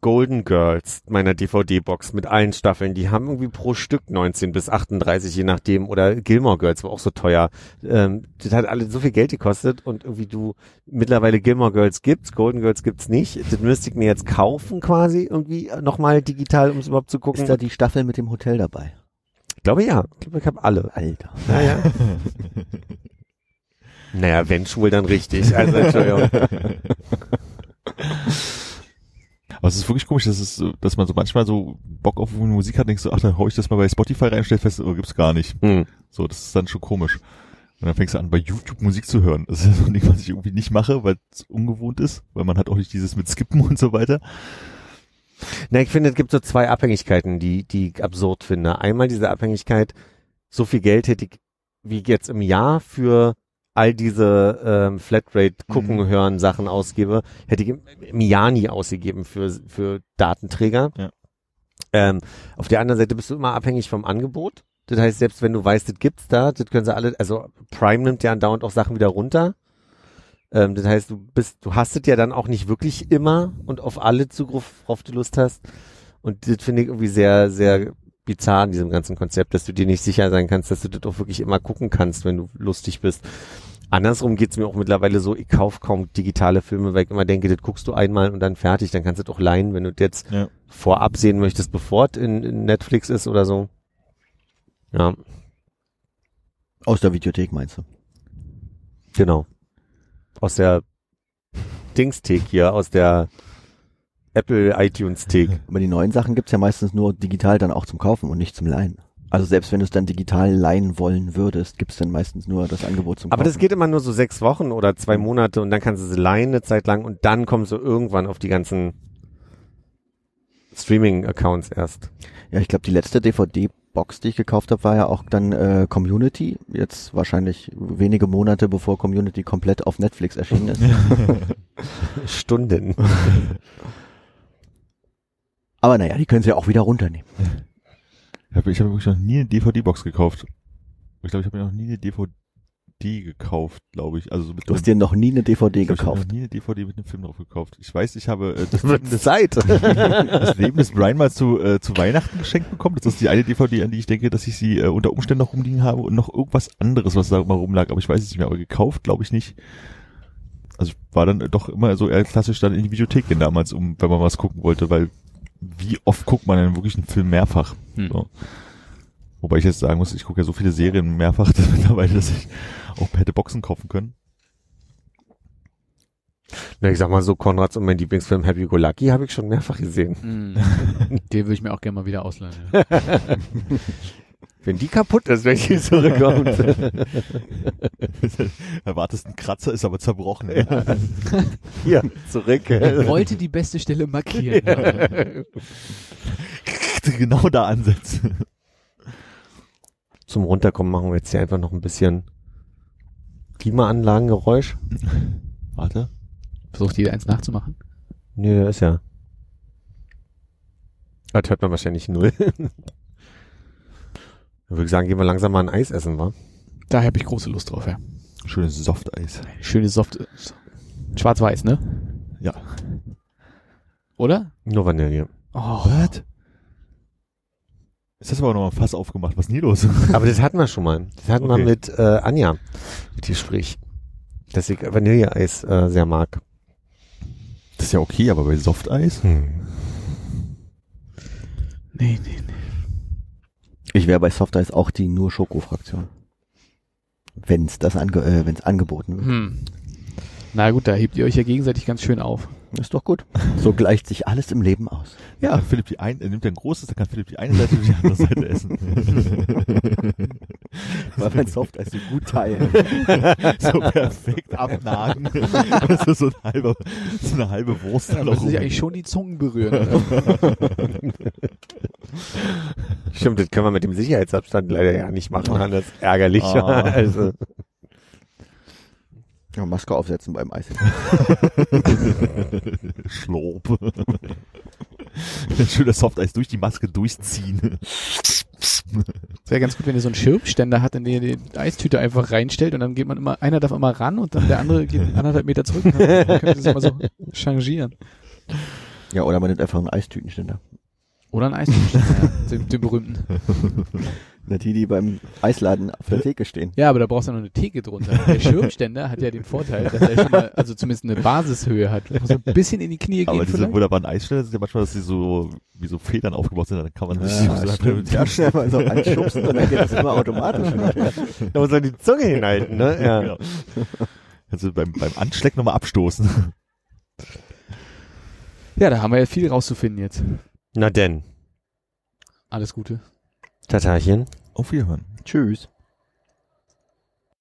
Golden Girls, meiner DVD-Box mit allen Staffeln, die haben irgendwie pro Stück 19 bis 38, je nachdem, oder Gilmore Girls war auch so teuer. Ähm, das hat alle so viel Geld gekostet und irgendwie du, mittlerweile Gilmore Girls gibt's, Golden Girls gibt's nicht. Das müsste ich mir jetzt kaufen quasi irgendwie nochmal digital, um es überhaupt zu gucken. Ist da die Staffel mit dem Hotel dabei? ich glaube ja, ich glaube, ich habe alle. Alter. Naja. naja, wenn schwul, dann richtig. Also, Entschuldigung. Aber es ist wirklich komisch, dass, es, dass man so manchmal so Bock auf Musik hat und denkst so, ach, dann hau ich das mal bei Spotify rein stell fest, oh, gibt's gar nicht. Hm. So, das ist dann schon komisch. Und dann fängst du an, bei YouTube Musik zu hören. Das ist so ein Ding, was ich irgendwie nicht mache, weil es ungewohnt ist, weil man hat auch nicht dieses mit Skippen und so weiter. Na, ich finde, es gibt so zwei Abhängigkeiten, die, die ich absurd finde. Einmal diese Abhängigkeit, so viel Geld hätte ich, wie ich jetzt im Jahr für all diese ähm, Flatrate gucken, Mhm. hören Sachen ausgebe, hätte ich nie ausgegeben für, für Datenträger. Ja. Ähm, auf der anderen Seite bist du immer abhängig vom Angebot. Das heißt, selbst wenn du weißt, das gibt's da, das können sie alle, also Prime nimmt ja andauernd auch Sachen wieder runter. Ähm, das heißt, du bist, du hast es ja dann auch nicht wirklich immer und auf alle Zugriff, worauf du Lust hast. Und das finde ich irgendwie sehr, sehr bizarr in diesem ganzen Konzept, dass du dir nicht sicher sein kannst, dass du das auch wirklich immer gucken kannst, wenn du lustig bist. Andersrum geht's mir auch mittlerweile so, ich kauf kaum digitale Filme, weil ich immer denke, das guckst du einmal und dann fertig, dann kannst du das auch leihen, wenn du das jetzt Ja. vorab sehen möchtest, bevor es in, in Netflix ist oder so. Ja, Aus der Videothek meinst du? genau. Aus der Dings-Thek hier, aus der Apple iTunes-Thek. Aber die neuen Sachen gibt's ja meistens nur digital dann auch zum Kaufen und nicht zum Leihen. Also selbst wenn du es dann digital leihen wollen würdest, gibt's dann meistens nur das Angebot zum Aber Kaufen. das geht immer nur so sechs Wochen oder zwei Monate und dann kannst du sie leihen eine Zeit lang und dann kommst du irgendwann auf die ganzen Streaming-Accounts erst. Ja, ich glaube, die letzte DVD-Box, die ich gekauft habe, war ja auch dann äh, Community. Jetzt wahrscheinlich wenige Monate bevor Community komplett auf Netflix erschienen ist. Stunden. Aber naja, die können sie ja auch wieder runternehmen. Ich habe ich hab wirklich noch nie eine DVD-Box gekauft. Ich glaube, ich habe mir noch nie eine DVD gekauft, glaube ich. Also so mit Du hast dir noch nie eine DVD glaub, Ich habe gekauft. noch nie eine DVD mit einem Film drauf gekauft. Ich weiß, ich habe äh, das, Leben des, Zeit. das Leben des Brian mal zu, äh, zu Weihnachten geschenkt bekommen. Das ist die eine DVD, an die ich denke, dass ich sie äh, unter Umständen noch rumliegen habe und noch irgendwas anderes, was da mal rumlag. Aber ich weiß es nicht mehr. Aber gekauft, glaube ich nicht. Also war dann doch immer so eher klassisch dann in die Videothek gehen damals, um, wenn man was gucken wollte, weil wie oft guckt man denn wirklich einen Film mehrfach? Hm. So. Wobei ich jetzt sagen muss, ich gucke ja so viele Serien mehrfach dass mittlerweile, dass ich auch hätte Boxen kaufen können. Na, ich sag mal so, Konrads und mein Lieblingsfilm Happy Go Lucky habe ich schon mehrfach gesehen. Mm. Den würde ich mir auch gerne mal wieder ausleihen. Ja. Wenn die kaputt ist, wenn die zurückkommt. Erwartest einen Kratzer, ist aber zerbrochen. Hier, zurück. Ich wollte die beste Stelle markieren. aber- genau da ansetzen. Zum Runterkommen machen wir jetzt hier einfach noch ein bisschen Klimaanlagengeräusch? Warte. Versucht jeder eins nachzumachen. Nee, der ist ja. Das hört man wahrscheinlich null. Dann würde ich sagen, gehen wir langsam mal ein Eis essen, wa? Da habe ich große Lust drauf, ja. Schönes Softeis. Schöne Soft. Schwarz-Weiß, ne? Ja. Oder? Nur Vanille. Oh, Was? Ist das aber noch mal ein Fass aufgemacht? Was ist denn hier los? Aber das hatten wir schon mal. Das hatten wir Okay. mit äh, Anja, mit Gespräch. Dass ich Vanilleeis äh, sehr mag. Das ist ja okay, aber bei Softeis? Hm. nee, nee, nee. Ich wäre bei Soft Eis auch die nur Schoko-Fraktion. Wenn's das ange äh, wenn's angeboten wird. Hm. Na gut, da hebt ihr euch ja gegenseitig ganz schön auf. Ist doch gut. So gleicht sich alles im Leben aus. Ja. Kann Philipp die ein, er nimmt ja ein großes, dann kann Philipp die eine Seite und die andere Seite essen. Weil man Soft Eis so gut teilen. so perfekt abnagen. Das ist so, ein halber, so eine halbe Wurst. Da da müssen sich eigentlich schon die Zungen berühren. Stimmt, das können wir mit dem Sicherheitsabstand leider ja nicht machen, das ist ärgerlich. Ah. Also, Ja, Maske aufsetzen beim Eis. Schlorp. Schön das Softeis durch die Maske durchziehen. Es wäre ganz gut, wenn ihr so einen Schirmständer hat, in den ihr die Eistüte einfach reinstellt und dann geht man immer, einer darf immer ran und dann der andere geht anderthalb Meter zurück. Und dann könnt ihr das immer so changieren. Ja, oder man nimmt einfach einen Eistütenständer. Oder ein Eistütenständer, ja, den, den berühmten. Na, die, die beim Eisladen auf der Theke stehen. Ja, aber da brauchst du noch eine Theke drunter. Der Schirmständer hat ja den Vorteil, dass er schon mal, also zumindest eine Basishöhe hat. Muss ein bisschen in die Knie Aber gehen diese vielleicht. wunderbaren Eisstellen sind ja manchmal, dass sie so, wie so Federn aufgebaut sind, dann kann man sich Ja, so stimmt. Ja, schnell mal so anschubsen und dann geht das immer automatisch. da muss man die Zunge hinhalten, ne? Ja. Genau. Du beim, beim Anschlecken nochmal abstoßen. Ja, da haben wir ja viel rauszufinden jetzt. Na denn, Alles Gute. Tatarchen. Auf Wiederhören. Tschüss.